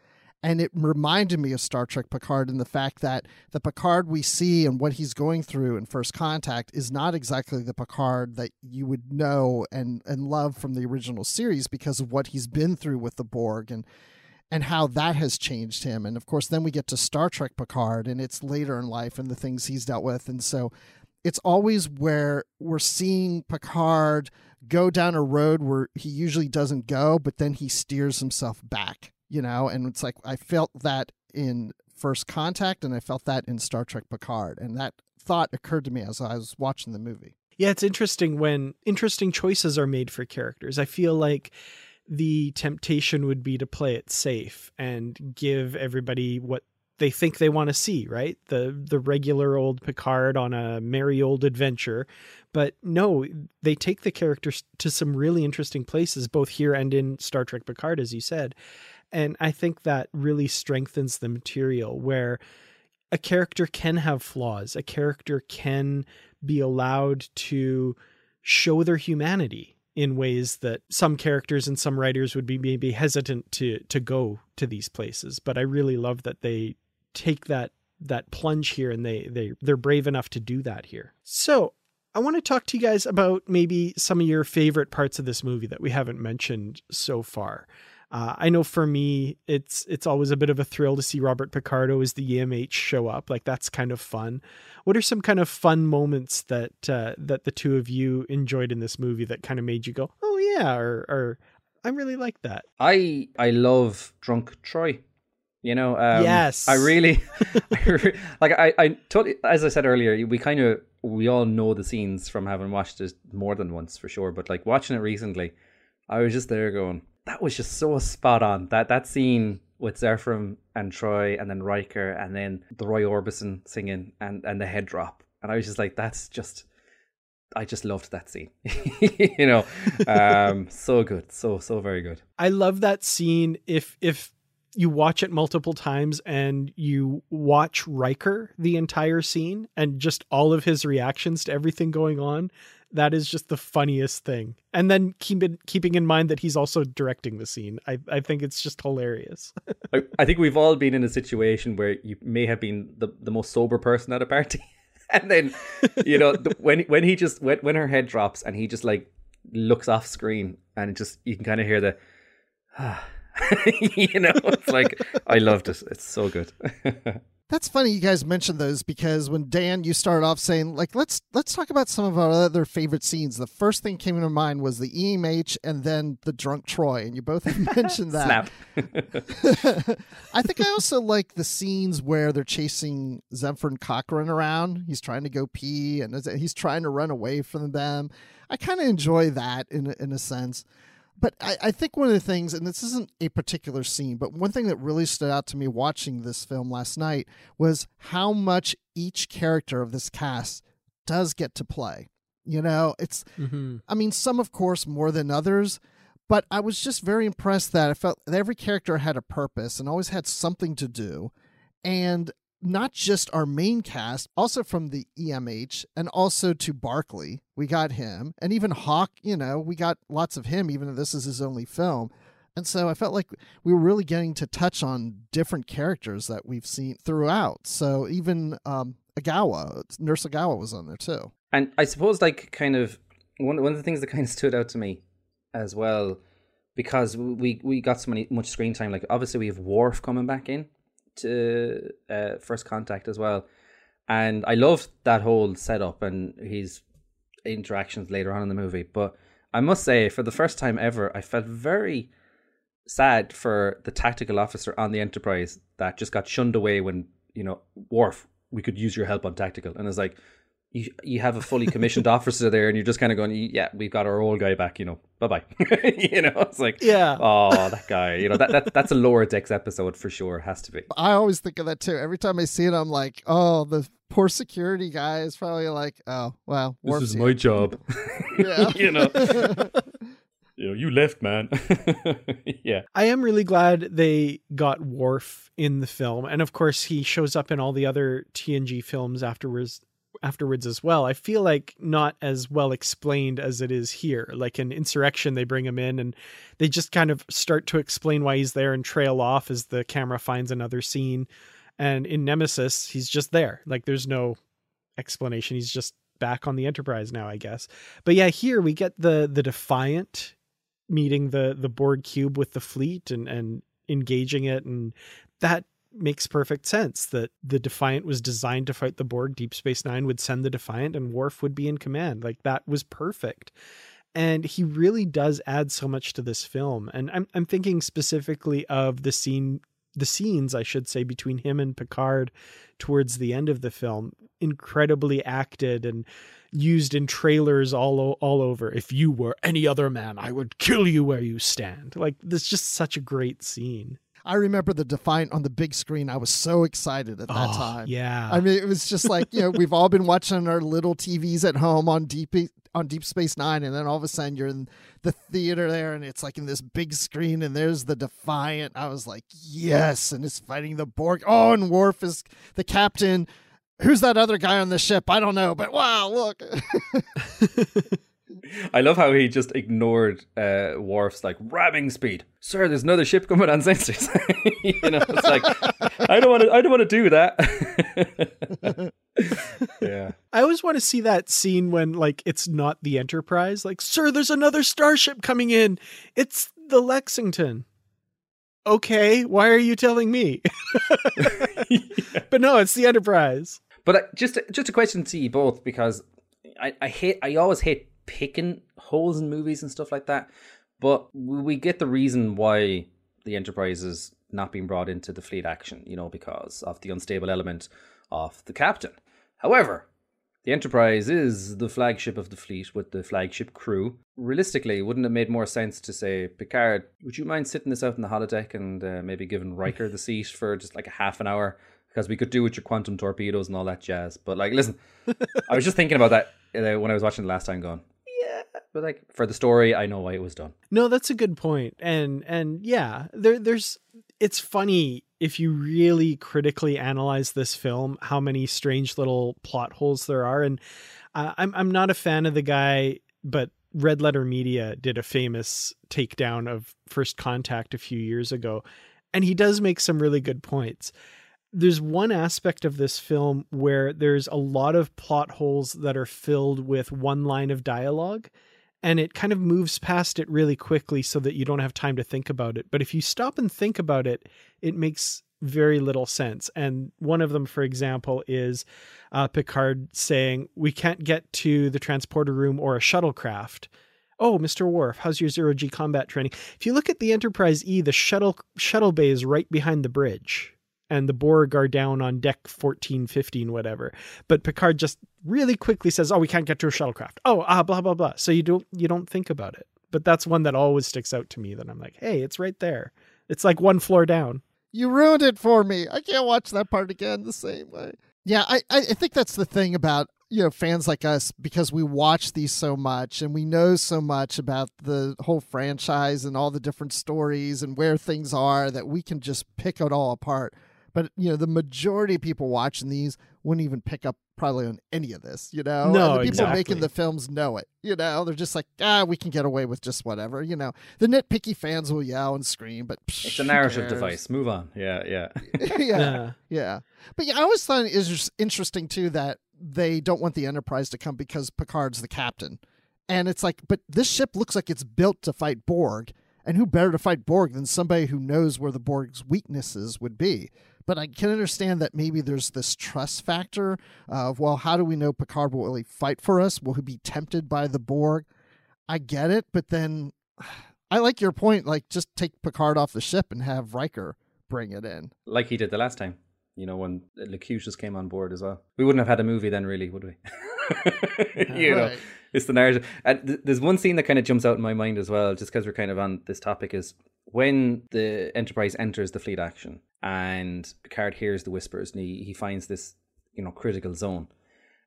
and it reminded me of Star Trek Picard in the fact that the Picard we see and what he's going through in First Contact is not exactly the Picard that you would know and and love from the original series because of what he's been through with the Borg and and how that has changed him. And of course, then we get to Star Trek Picard and it's later in life and the things he's dealt with. And so it's always where we're seeing Picard go down a road where he usually doesn't go, but then he steers himself back you know, and it's like I felt that in First Contact and I felt that in Star Trek Picard. And that thought occurred to me as I was watching the movie. Yeah, it's interesting when interesting choices are made for characters. I feel like the temptation would be to play it safe and give everybody what they think they want to see, right? The the regular old Picard on a merry old adventure. But no, they take the characters to some really interesting places, both here and in Star Trek Picard, as you said. And I think that really strengthens the material where a character can have flaws, a character can be allowed to show their humanity in ways that some characters and some writers would be maybe hesitant to to go to these places. But i really love that they take that that plunge here and they they they're brave enough to do that here. So i want to talk to you guys about maybe some of your favorite parts of this movie that we haven't mentioned so far uh, I know for me, it's it's always a bit of a thrill to see Robert Picardo as the EMH show up. Like that's kind of fun. What are some kind of fun moments that uh, that the two of you enjoyed in this movie that kind of made you go, "Oh yeah," or, or "I really like that." I I love Drunk Troy. You know, um, yes, I really, <laughs> <laughs> like I I totally as I said earlier, we kind of we all know the scenes from having watched it more than once for sure. But like watching it recently, I was just there going that was just so spot on. That that scene with Zefram and Troy and then Riker and then the Roy Orbison singing and, and the head drop. And I was just like, that's just I just loved that scene. <laughs> you know. Um <laughs> so good. So so very good. I love that scene if if you watch it multiple times and you watch Riker the entire scene and just all of his reactions to everything going on that is just the funniest thing. And then keep in, keeping in mind that he's also directing the scene. I, I think it's just hilarious. <laughs> I, I, think we've all been in a situation where you may have been the, the most sober person at a party. <laughs> and then, you know, the, when when he just when, when her head drops and he just like looks off screen and it just you can kind of hear the <sighs> <laughs> you know, it's like I loved it. It's so good. That's funny you guys mentioned those because when Dan you started off saying like let's let's talk about some of our other favorite scenes. The first thing came to mind was the EMH and then the drunk Troy, and you both <laughs> mentioned that. Snap. <laughs> I think I also like the scenes where they're chasing Zefram Cochrane around. He's trying to go pee and he's trying to run away from them. I kind of enjoy that in in a sense. But I, I, think one of the things, and this isn't a particular scene, but one thing that really stood out to me watching this film last night was how much each character of this cast does get to play. You know, it's, mm-hmm. I mean, some, of course, more than others, but I was just very impressed that I felt that every character had a purpose and always had something to do. And not just our main cast, also from the EMH and also to Barclay. We got him. And even Hawk, you know, we got lots of him, even though this is his only film. And so I felt like we were really getting to touch on different characters that we've seen throughout. So even um, Ogawa, Nurse Ogawa was on there too. And I suppose, like, kind of one, one of the things that kind of stood out to me as well, because we, we got so many much screen time, like, obviously we have Worf coming back in to uh, First Contact as well, and I loved that whole setup and his interactions later on in the movie. But I must say, for the first time ever, I felt very sad for the tactical officer on the Enterprise that just got shunned away when you know Worf, we could use your help on tactical, and it's like you you have a fully commissioned officer there, and you're just kind of going, yeah, we've got our old guy back, you know, bye bye. <laughs> you know, it's like, yeah, oh, that guy, you know, that, that that's a lower decks episode for sure, has to be. I always think of that too. Every time I see it, I'm like, oh, the poor security guy is probably like, oh, well, this is my job. yeah, <laughs> <laughs> you know. you know, you left, man. yeah. I am really glad they got Worf in the film. And of course, he shows up in all the other TNG films afterwards afterwards as well. I feel like not as well explained as it is here. Like in Insurrection, they bring him in and they just kind of start to explain why he's there and trail off as the camera finds another scene. And in Nemesis, he's just there. Like there's no explanation. He's just back on the Enterprise now, I guess. But yeah, here we get the the Defiant meeting the the Borg cube with the fleet and and engaging it and that makes perfect sense that the Defiant was designed to fight the Borg. Deep Space Nine would send the Defiant, and Worf would be in command. Like that was perfect. And he really does add so much to this film. And I'm I'm thinking specifically of the scene the scenes, I should say, between him and Picard towards the end of the film, incredibly acted and used in trailers all all over. If you were any other man, I would kill you where you stand. Like this, just such a great scene. I remember the Defiant on the big screen. I was so excited at that oh, time. Yeah. I mean, it was just like, you know, we've all been watching our little TVs at home on Deep on Deep Space Nine, and then all of a sudden you're in the theater there, and it's like in this big screen, and there's the Defiant. I was like, yes, and it's fighting the Borg. Oh, and Worf is the captain. Who's that other guy on the ship? I don't know, but wow, look. <laughs> <laughs> I love how he just ignored uh, Worf's like ramming speed. Sir, there's another ship coming on sensors. <laughs> you know, it's like I don't want to. I don't want to do that. <laughs> yeah. I always want to see that scene when like it's not the Enterprise. Like, sir, there's another starship coming in. It's the Lexington. Okay, why are you telling me? yeah. <laughs> But no, it's the Enterprise. But just just a question to you both because I, I hate I always hate picking holes in movies and stuff like that. But we get the reason why the Enterprise is not being brought into the fleet action, you know, because of the unstable element of the captain. However, the Enterprise is the flagship of the fleet with the flagship crew. Realistically, wouldn't it have made more sense to say, Picard, would you mind sitting this out in the holodeck and uh, maybe giving Riker the seat for just like a half an hour? Because we could do with your quantum torpedoes and all that jazz. But like, listen, <laughs> I was just thinking about that uh, when I was watching the last time. Going, but like for the story, I know why it was done. No, that's a good point. And and yeah, there there's it's funny if you really critically analyze this film how many strange little plot holes there are and uh, I'm I'm not a fan of the guy but Red Letter Media did a famous takedown of First Contact a few years ago and he does make some really good points there's one aspect of this film where there's a lot of plot holes that are filled with one line of dialogue and it kind of moves past it really quickly so that you don't have time to think about it. But if you stop and think about it, it makes very little sense. And one of them, for example, is uh, Picard saying, We can't get to the transporter room or a shuttlecraft. Oh, Mr. Worf, how's your zero G combat training? If you look at the Enterprise E, the shuttle shuttle bay is right behind the bridge and the Borg are down on deck 14, 15, whatever. But Picard just really quickly says, "Oh, we can't get to a shuttlecraft." Oh, ah, blah blah blah. So you don't you don't think about it. But that's one that always sticks out to me. That I'm like, hey, it's right there. It's like one floor down. You ruined it for me. I can't watch that part again the same way. Yeah, I I think that's the thing about you know fans like us because we watch these so much and we know so much about the whole franchise and all the different stories and where things are that we can just pick it all apart but you know, the majority of people watching these wouldn't even pick up probably on any of this. You know, no, and the people exactly. making the films know it. You know, they're just like, ah, we can get away with just whatever. You know, the nitpicky fans will yell and scream, but psh, it's a narrative device. Move on. Yeah, yeah, <laughs> <laughs> yeah, yeah, yeah. But yeah, I always thought it was interesting too that they don't want the Enterprise to come because Picard's the captain. And it's like, but this ship looks like it's built to fight Borg. And who better to fight Borg than somebody who knows where the Borg's weaknesses would be? But I can understand that maybe there's this trust factor of, well, how do we know Picard will really fight for us? Will he be tempted by the Borg? I get it, but then <sighs> I like your point. Like, just take Picard off the ship and have Riker bring it in. Like he did the last time, you know, when Locutus came on board as well. We wouldn't have had a movie then, really, would we? <laughs> you right. know, it's the narrative. And th- there's one scene that kind of jumps out in my mind as well, just because we're kind of on this topic, is when the Enterprise enters the fleet action and Picard hears the whispers and he, he finds this, you know, critical zone.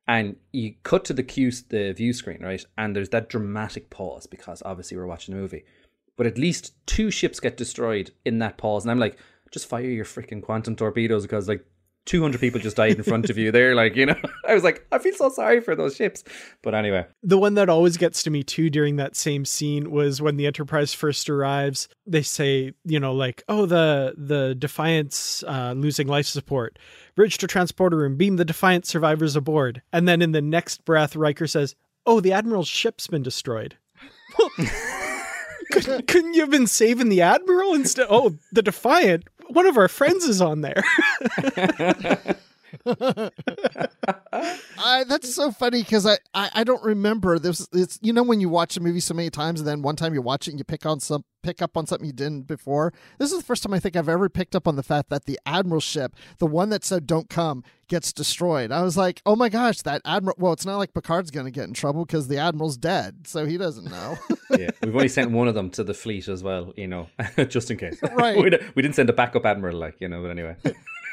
And you cut to the cue, the view screen, right? And there's that dramatic pause because obviously we're watching a movie. But at least two ships get destroyed in that pause. And I'm like, just fire your freaking quantum torpedoes because like 200 people just died in front of you there like you know? <laughs> I was like i feel so sorry for those ships. But anyway. The one that always gets to me too during that same scene was when the enterprise first arrives. They say you know like oh the the Defiant's uh, losing life support. Bridge to transporter room. Beam the defiant survivors aboard. And then in the next breath riker says oh the admiral's ship's been destroyed. <laughs> Couldn't, couldn't you have been saving the admiral instead? Oh the defiant one of our friends is on there. <laughs> I, that's so funny because I, I, I don't remember this. It's you know when you watch a movie so many times and then one time you watch it and you pick on some pick up on something you didn't before. This is the first time I think I've ever picked up on the fact that the admiral ship, the one that said "Don't come," gets destroyed. I was like, oh my gosh, that admiral. Well, it's not like Picard's going to get in trouble because the admiral's dead, so he doesn't know. <laughs> yeah, we've only sent one of them to the fleet as well, you know, <laughs> just in case. Right. <laughs> we, we didn't send a backup admiral, like you know. But anyway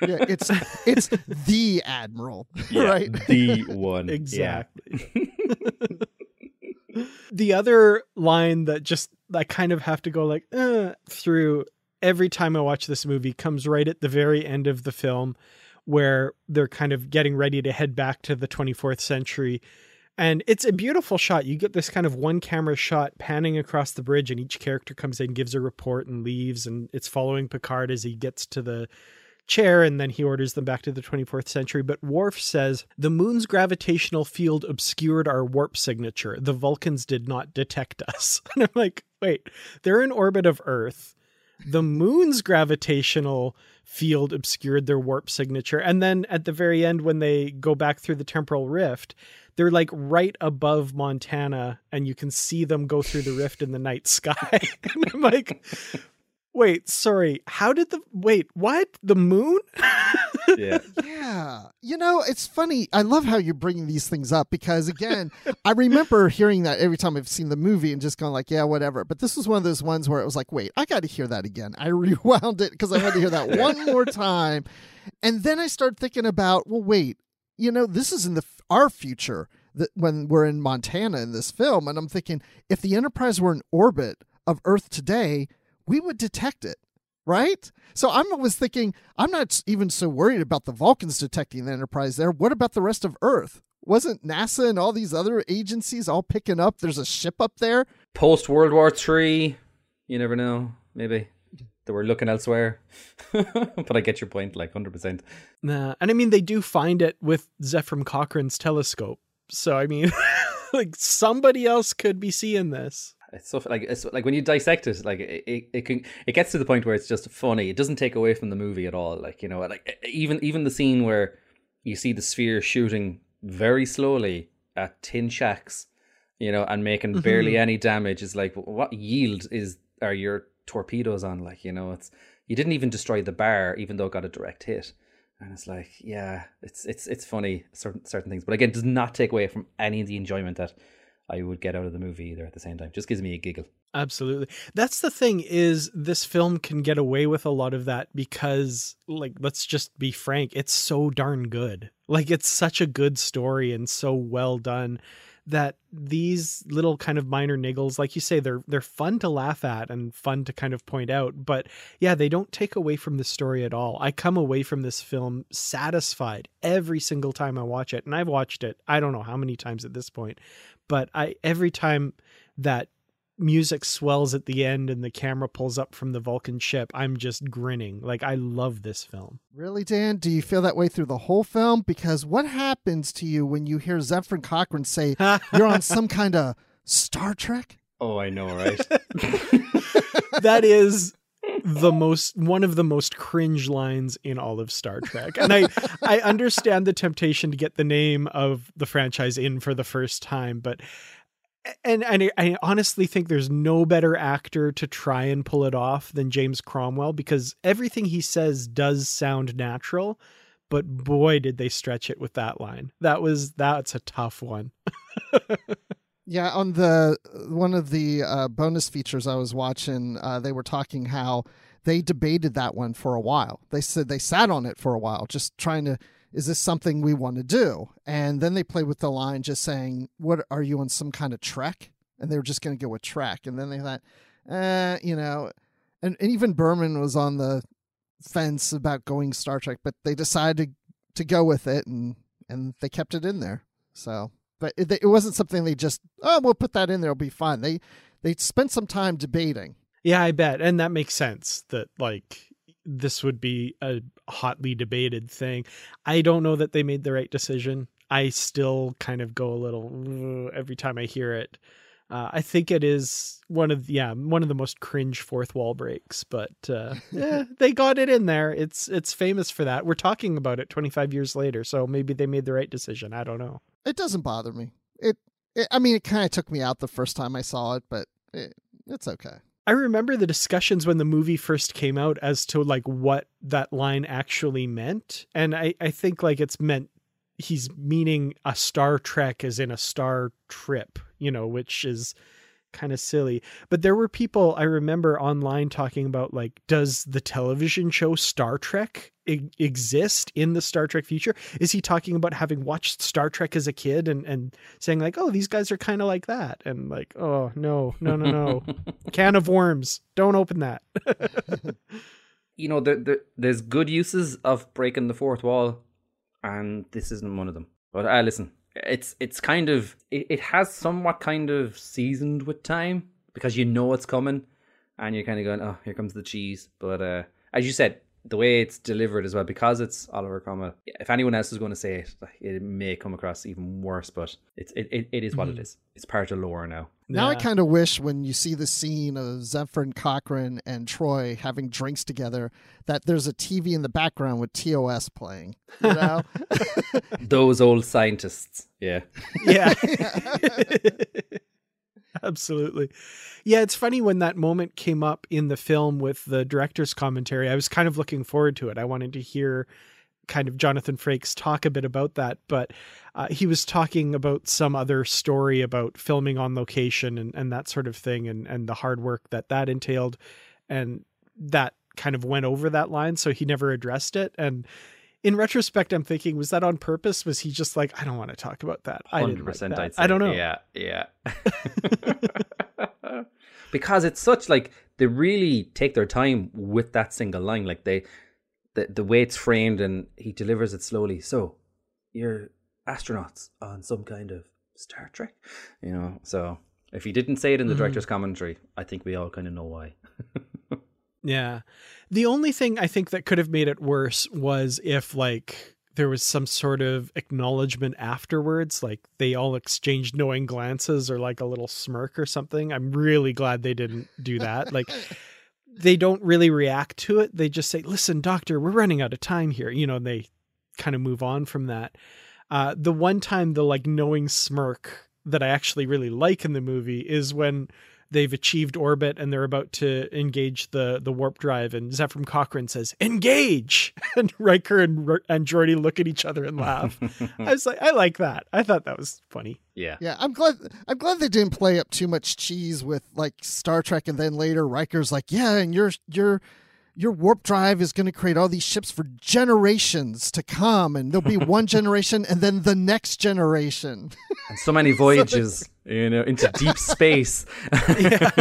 yeah, it's it's the admiral, <laughs> yeah, right? The one, exactly. Yeah. <laughs> the other line that just I kind of have to go like uh, through every time I watch this movie comes right at the very end of the film, where they're kind of getting ready to head back to the 24th century. And it's a beautiful shot. You get this kind of one camera shot panning across the bridge, and each character comes in, gives a report, and leaves. And it's following Picard as he gets to the chair and then he orders them back to the 24th century. But Worf says the moon's gravitational field obscured our warp signature. The Vulcans did not detect us. <laughs> And I'm like, wait, they're in orbit of Earth. The moon's gravitational field obscured their warp signature. And then at the very end, when they go back through the temporal rift, they're like right above Montana, and you can see them go through the rift in the night sky. <laughs> and I'm like, Wait, sorry. How did the wait? What the moon? <laughs> yeah, yeah. You know, it's funny. I love how you're bringing these things up because again, I remember hearing that every time I've seen the movie and just going like, yeah, whatever. But this was one of those ones where it was like, wait, I got to hear that again. I <laughs> rewound it because I had to hear that one more time, and then I started thinking about, well, wait, you know, this is in the our future that when we're in Montana in this film, and I'm thinking if the Enterprise were in orbit of Earth today we would detect it, right? So I'm always thinking, I'm not even so worried about the Vulcans detecting the Enterprise there. What about the rest of Earth? Wasn't NASA and all these other agencies all picking up? There's a ship up there. Post World War Three, you never know. Maybe they were looking elsewhere. <laughs> but I get your point, like hundred percent. Nah, and I mean they do find it with Zefram Cochrane's telescope. So I mean, <laughs> like somebody else could be seeing this. It's so like it's like when you dissect it, like it, it, it can it gets to the point where it's just funny. It doesn't take away from the movie at all. Like you know, like even even the scene where you see the sphere shooting very slowly at tin shacks, you know, and making mm-hmm. barely any damage is like what yield is are your torpedoes on? Like you know, it's you didn't even destroy the bar, even though it got a direct hit. And it's like, yeah, it's it's it's funny certain certain things, but again, does not take away from any of the enjoyment that I would get out of the movie either at the same time. Just gives me a giggle. Absolutely. That's the thing is this film can get away with a lot of that because like let's just be frank, it's so darn good. Like it's such a good story and so well done that these little kind of minor niggles like you say they're they're fun to laugh at and fun to kind of point out but yeah they don't take away from the story at all i come away from this film satisfied every single time i watch it and i've watched it i don't know how many times at this point but I every time that music swells at the end and the camera pulls up from the Vulcan ship, I'm just grinning. Like I love this film. Really, Dan? Do you feel that way through the whole film? Because what happens to you when you hear Zefram Cochrane say <laughs> you're on some kind of Star Trek? Oh, I know, right? <laughs> <laughs> that is the most one of the most cringe lines in all of Star Trek. And I <laughs> I understand the temptation to get the name of the franchise in for the first time, but and, and I honestly think there's no better actor to try and pull it off than James Cromwell because everything he says does sound natural, but boy did they stretch it with that line. That was that's a tough one. <laughs> Yeah, on the one of the uh, bonus features I was watching, uh, they were talking how they debated that one for a while. They said they sat on it for a while, just trying to, is this something we want to do? And then they played with the line, just saying, "What are you on some kind of trek?" And they were just going to go with trek. And then they thought, eh, you know, and, and even Berman was on the fence about going Star Trek, but they decided to, to go with it, and and they kept it in there. So but it, it wasn't something they just oh we'll put that in there it'll be fine. They they spent some time debating. Yeah, I bet, and that makes sense that like this would be a hotly debated thing. I don't know that they made the right decision. I still kind of go a little every time I hear it. Uh, I think it is one of the, yeah one of the most cringe fourth wall breaks, but uh, <laughs> yeah, they got it in there. It's it's famous for that. We're talking about it 25 years later, so maybe they made the right decision. I don't know. It doesn't bother me. It, it I mean, it kind of took me out the first time I saw it, but it, it's okay. I remember the discussions when the movie first came out as to like what that line actually meant, and I I think like it's meant he's meaning a Star Trek as in a star trip, you know, which is kind of silly. But there were people I remember online talking about like, does the television show Star Trek I- exist in the Star Trek future? Is he talking about having watched Star Trek as a kid and and saying like, oh, these guys are kind of like that, and like, oh no, no, no, no, <laughs> can of worms, don't open that. <laughs> you know, there, there, there's good uses of breaking the fourth wall and this isn't one of them. But uh, listen, it's it's kind of it, it has somewhat kind of seasoned with time because you know it's coming, and you're kind of going, oh, here comes the cheese. But uh, as you said, the way it's delivered as well, because it's Oliver Cromwell. If anyone else is going to say it, it may come across even worse. But it's it, it, it is what mm. it is. It's part of lore now. Now yeah. I kind of wish when you see the scene of Zefram Cochrane and Troy having drinks together that there's a TV in the background with TOS playing. You <laughs> know? Those old scientists. Yeah. Yeah. <laughs> <laughs> <laughs> Absolutely. Yeah, it's funny when that moment came up in the film with the director's commentary. I was kind of looking forward to it. I wanted to hear kind of Jonathan Frakes talk a bit about that, but uh, he was talking about some other story about filming on location and, and that sort of thing and, and the hard work that that entailed. And that kind of went over that line. So he never addressed it. And in retrospect, I'm thinking, was that on purpose? Was he just like, I don't want to talk about that? I 100% I'd say. I don't know. Yeah, yeah. <laughs> because it's such like they really take their time with that single line. Like they, the the way it's framed and he delivers it slowly. So you're astronauts on some kind of Star Trek, you know. So if he didn't say it in the mm. director's commentary, I think we all kind of know why. <laughs> Yeah. The only thing I think that could have made it worse was if like there was some sort of acknowledgement afterwards like they all exchanged knowing glances or like a little smirk or something. I'm really glad they didn't do that. Like <laughs> they don't really react to it. They just say listen doctor we're running out of time here you know and they kind of move on from that. Uh, the one time the like knowing smirk that i actually really like in the movie is when they've achieved orbit and they're about to engage the the warp drive and Zefram Cochrane says engage <laughs> and Riker and and Geordi look at each other and laugh. <laughs> I was like I like that. I thought that was funny. Yeah. Yeah, I'm glad I'm glad they didn't play up too much cheese with like Star Trek and then later Riker's like, "Yeah, and you're you're your warp drive is going to create all these ships for generations to come and there'll be one <laughs> generation and then the next generation. And so many <laughs> voyages you know into deep <laughs> space. Yeah.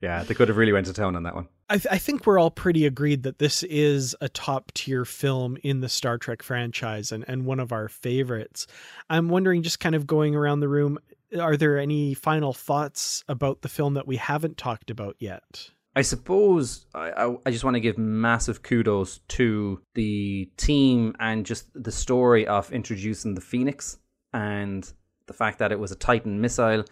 yeah they could have really went to town on that one. I, th- I think we're all pretty agreed that this is a top tier film in the star trek franchise and, and one of our favorites. I'm wondering just kind of going around the room are there any final thoughts about the film that we haven't talked about yet I suppose I, I just want to give massive kudos to the team and just the story of introducing the Phoenix and the fact that it was a Titan missile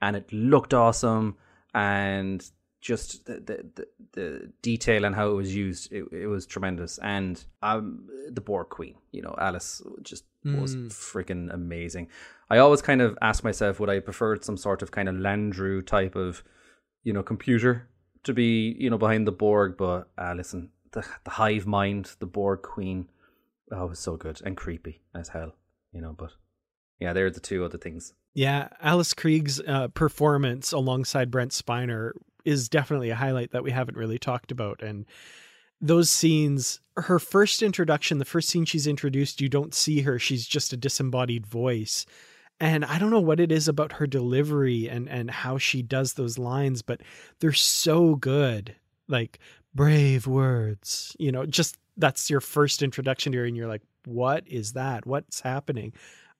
and it looked awesome and just the the, the, the detail and how it was used it, it was tremendous. And um the Borg Queen you know Alice just mm. was freaking amazing. I always kind of ask myself would I prefer some sort of kind of Landru type of you know computer to be, you know, behind the Borg, but uh, listen, the the hive mind, the Borg Queen, oh, it was so good and creepy as hell, you know. But yeah, there are the two other things. Yeah, Alice Krige's uh, performance alongside Brent Spiner is definitely a highlight that we haven't really talked about, and those scenes her first introduction the first scene she's introduced you don't see her she's just a disembodied voice and I don't know what it is about her delivery and and how she does those lines, but they're so good. Like brave words, you know, just that's your first introduction to her, and you're like, what is that? What's happening?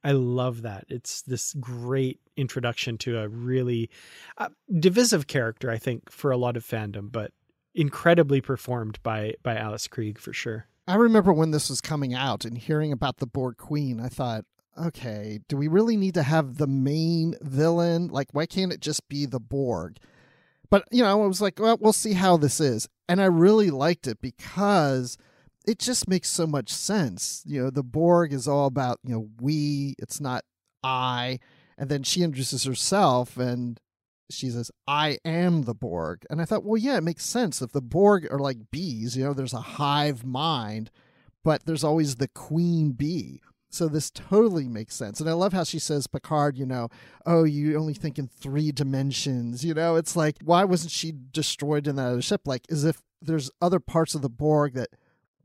I love that. It's this great introduction to a really uh, divisive character, I think, for a lot of fandom, but incredibly performed by by Alice Krige for sure. I remember when this was coming out and hearing about the Borg Queen, I thought, okay, do we really need to have the main villain? Like, why can't it just be the Borg? But, you know, I was like, well, we'll see how this is. And I really liked it because it just makes so much sense. You know, the Borg is all about, you know, we, it's not I. And then she introduces herself and she says, I am the Borg. And I thought, well, yeah, it makes sense. If the Borg are like bees, you know, there's a hive mind, but there's always the queen bee. So this totally makes sense. And I love how she says, Picard, you know, oh, you only think in three dimensions. You know, it's like, why wasn't she destroyed in that other ship? Like, as if there's other parts of the Borg that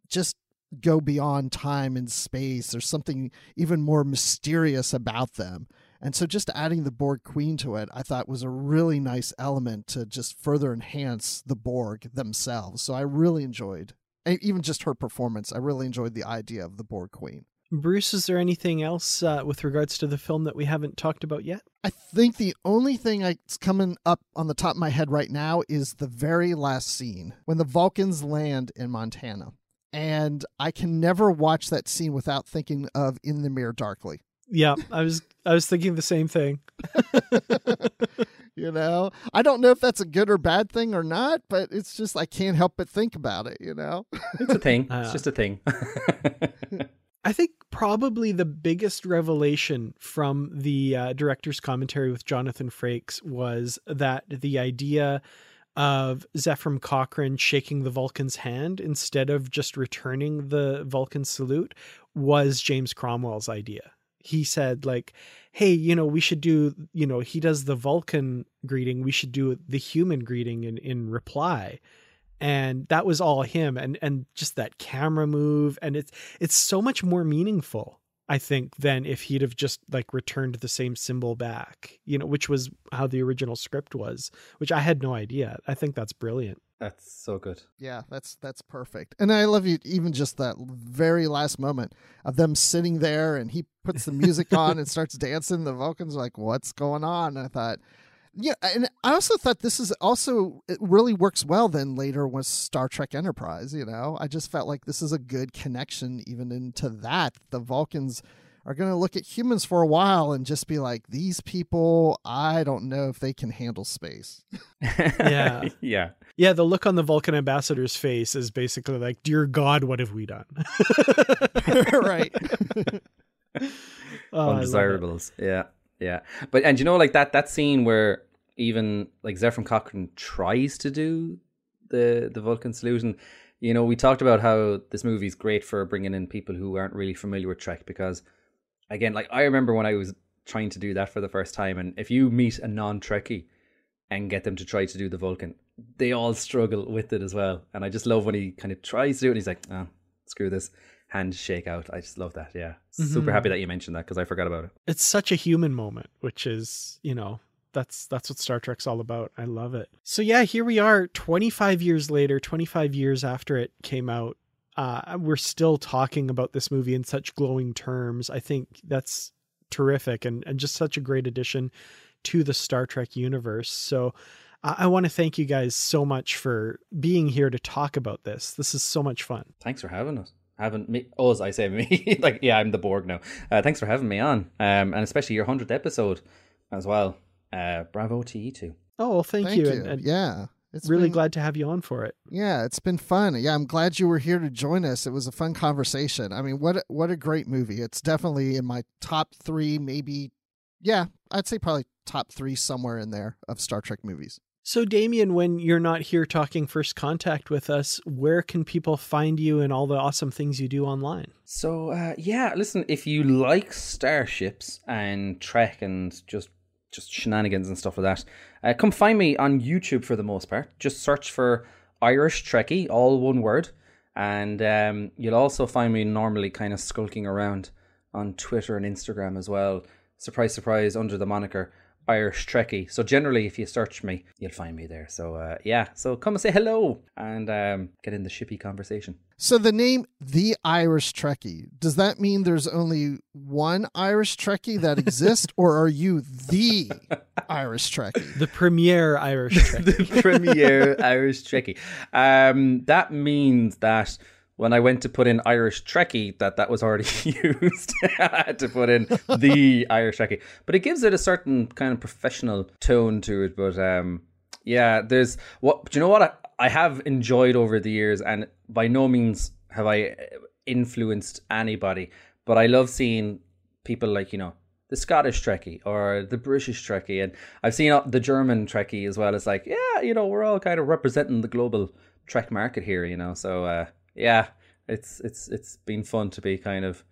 just go beyond time and space. There's something even more mysterious about them. And so just adding the Borg Queen to it, I thought was a really nice element to just further enhance the Borg themselves. So I really enjoyed, even just her performance, I really enjoyed the idea of the Borg Queen. Bruce, is there anything else uh, with regards to the film that we haven't talked about yet? I think the only thing that's coming up on the top of my head right now is the very last scene when the Vulcans land in Montana. And I can never watch that scene without thinking of In the Mirror Darkly. Yeah, I was I was thinking the same thing. <laughs> you know, I don't know if that's a good or bad thing or not, but it's just I can't help but think about it. You know, it's a thing. Uh, <laughs> it's just a thing. <laughs> I think probably the biggest revelation from the uh, director's commentary with Jonathan Frakes was that the idea of Zefram Cochrane shaking the Vulcan's hand instead of just returning the Vulcan salute was James Cromwell's idea. He said, like, hey, you know, we should do, you know, he does the Vulcan greeting, we should do the human greeting in, in reply and that was all him and and just that camera move and it's it's so much more meaningful I think than if he'd have just like returned the same symbol back, you know, which was how the original script was, which I had no idea. I think that's brilliant. That's so good. Yeah, that's that's perfect. And I love you even just that very last moment of them sitting there and he puts the music <laughs> on and starts dancing. The Vulcans like, "What's going on?" And I thought Yeah, and I also thought this is also it really works well then later with Star Trek Enterprise, you know. I just felt like this is a good connection even into that. The Vulcans are going to look at humans for a while and just be like these people, I don't know if they can handle space. <laughs> yeah. <laughs> yeah. Yeah, the look on the Vulcan ambassador's face is basically like, "Dear God, what have we done?" <laughs> right. Oh, I love it. Undesirables. Yeah. Yeah. But and you know like that that scene where even like Zephyr Cochrane tries to do the the Vulcan salute and you know, we talked about how this movie is great for bringing in people who aren't really familiar with Trek because again, like I remember when I was trying to do that for the first time and if you meet a non-Trekkie and get them to try to do the Vulcan, they all struggle with it as well. And I just love when he kind of tries to do it and he's like, "Oh, screw this." Hand shake out. I just love that. Yeah. Super Mhm. happy that you mentioned that because I forgot about it. It's such a human moment, which is, you know, that's that's what Star Trek's all about. I love it. So yeah, here we are 25 years later, 25 years after it came out. Uh, we're still talking about this movie in such glowing terms. I think that's terrific and, and just such a great addition to the Star Trek universe. So I want to thank you guys so much for being here to talk about this. This is so much fun. Thanks for having us. Having me, oh, as I say me, <laughs> like yeah, I'm the Borg now. Uh, thanks for having me on, um, and especially your hundredth episode as well. Uh, bravo to you two. Oh, well, thank, Thank you. you. And, and yeah. It's really been- glad to have you on for it. Yeah, it's been fun. Yeah, I'm glad you were here to join us. It was a fun conversation. I mean, what what a great movie. It's definitely in my top 3 maybe yeah, I'd say probably top 3 somewhere in there of Star Trek movies. So, Damien, when you're not here talking First Contact with us, where can people find you and all the awesome things you do online? So uh, yeah, listen, if you like starships and Trek and just just shenanigans and stuff like that, uh, come find me on YouTube for the most part. Just search for Irish Trekkie, all one word, and um, you'll also find me normally kind of skulking around on Twitter and Instagram as well. Surprise, surprise, under the moniker Irish Trekkie. So generally, if you search me, you'll find me there. So uh, yeah, so come and say hello and um, get in the shippy conversation. So the name The Irish Trekkie, does that mean there's only one Irish Trekkie that exists <laughs> or are you the Irish Trekkie? The premier Irish <laughs> Trek. the premier Irish Trekkie. Um, that means that when I went to put in Irish Trekkie, that that was already <laughs> used. <laughs> I had to put in the <laughs> Irish Trekkie, but it gives it a certain kind of professional tone to it. But um, yeah, there's what do you know what I, I have enjoyed over the years, and by no means have I influenced anybody, but I love seeing people like you know the Scottish Trekkie or the British Trekkie, and I've seen uh, the German Trekkie as well. It's like, yeah, you know, we're all kind of representing the global Trek market here, you know. So uh, yeah, it's it's it's been fun to be kind of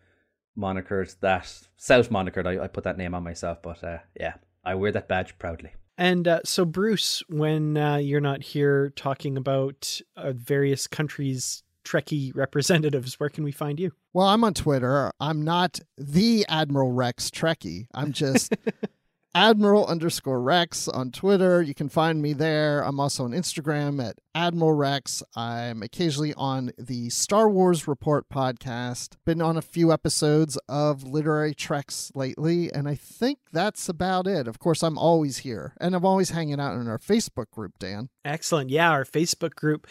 monikered that self monikered. I, I put that name on myself, but uh, yeah, I wear that badge proudly. And uh, so, Bruce, when uh, you're not here talking about uh, various countries' Trekkie representatives, where can we find you? Well, I'm on Twitter. I'm not the Admiral Rex Trekkie. I'm just <laughs> Admiral underscore Rex on Twitter. You can find me there. I'm also on Instagram at Admiral Rex. I'm occasionally on the Star Wars Report podcast. Been on a few episodes of Literary Treks lately, and I think that's about it. Of course, I'm always here, and I'm always hanging out in our Facebook group, Dan. Excellent. Yeah, our Facebook group,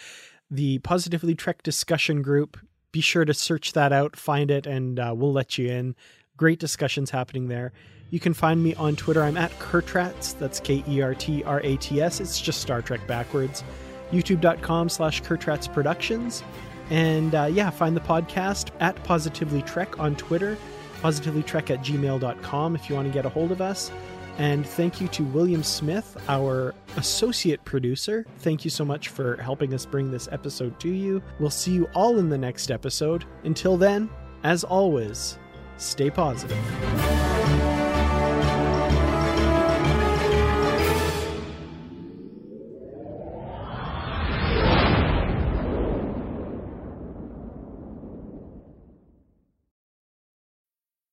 the Positively Trek discussion group. Be sure to search that out, find it, and uh, we'll let you in. Great discussions happening there. You can find me on Twitter. I'm at Kertrats. That's K E R T R A T S. It's just Star Trek backwards. YouTube.com slash Kertrats Productions. And uh, yeah, find the podcast at Positively Trek on Twitter, positivelytrek at gmail.com if you want to get a hold of us. And thank you to William Smith, our associate producer. Thank you so much for helping us bring this episode to you. We'll see you all in the next episode. Until then, as always, stay positive.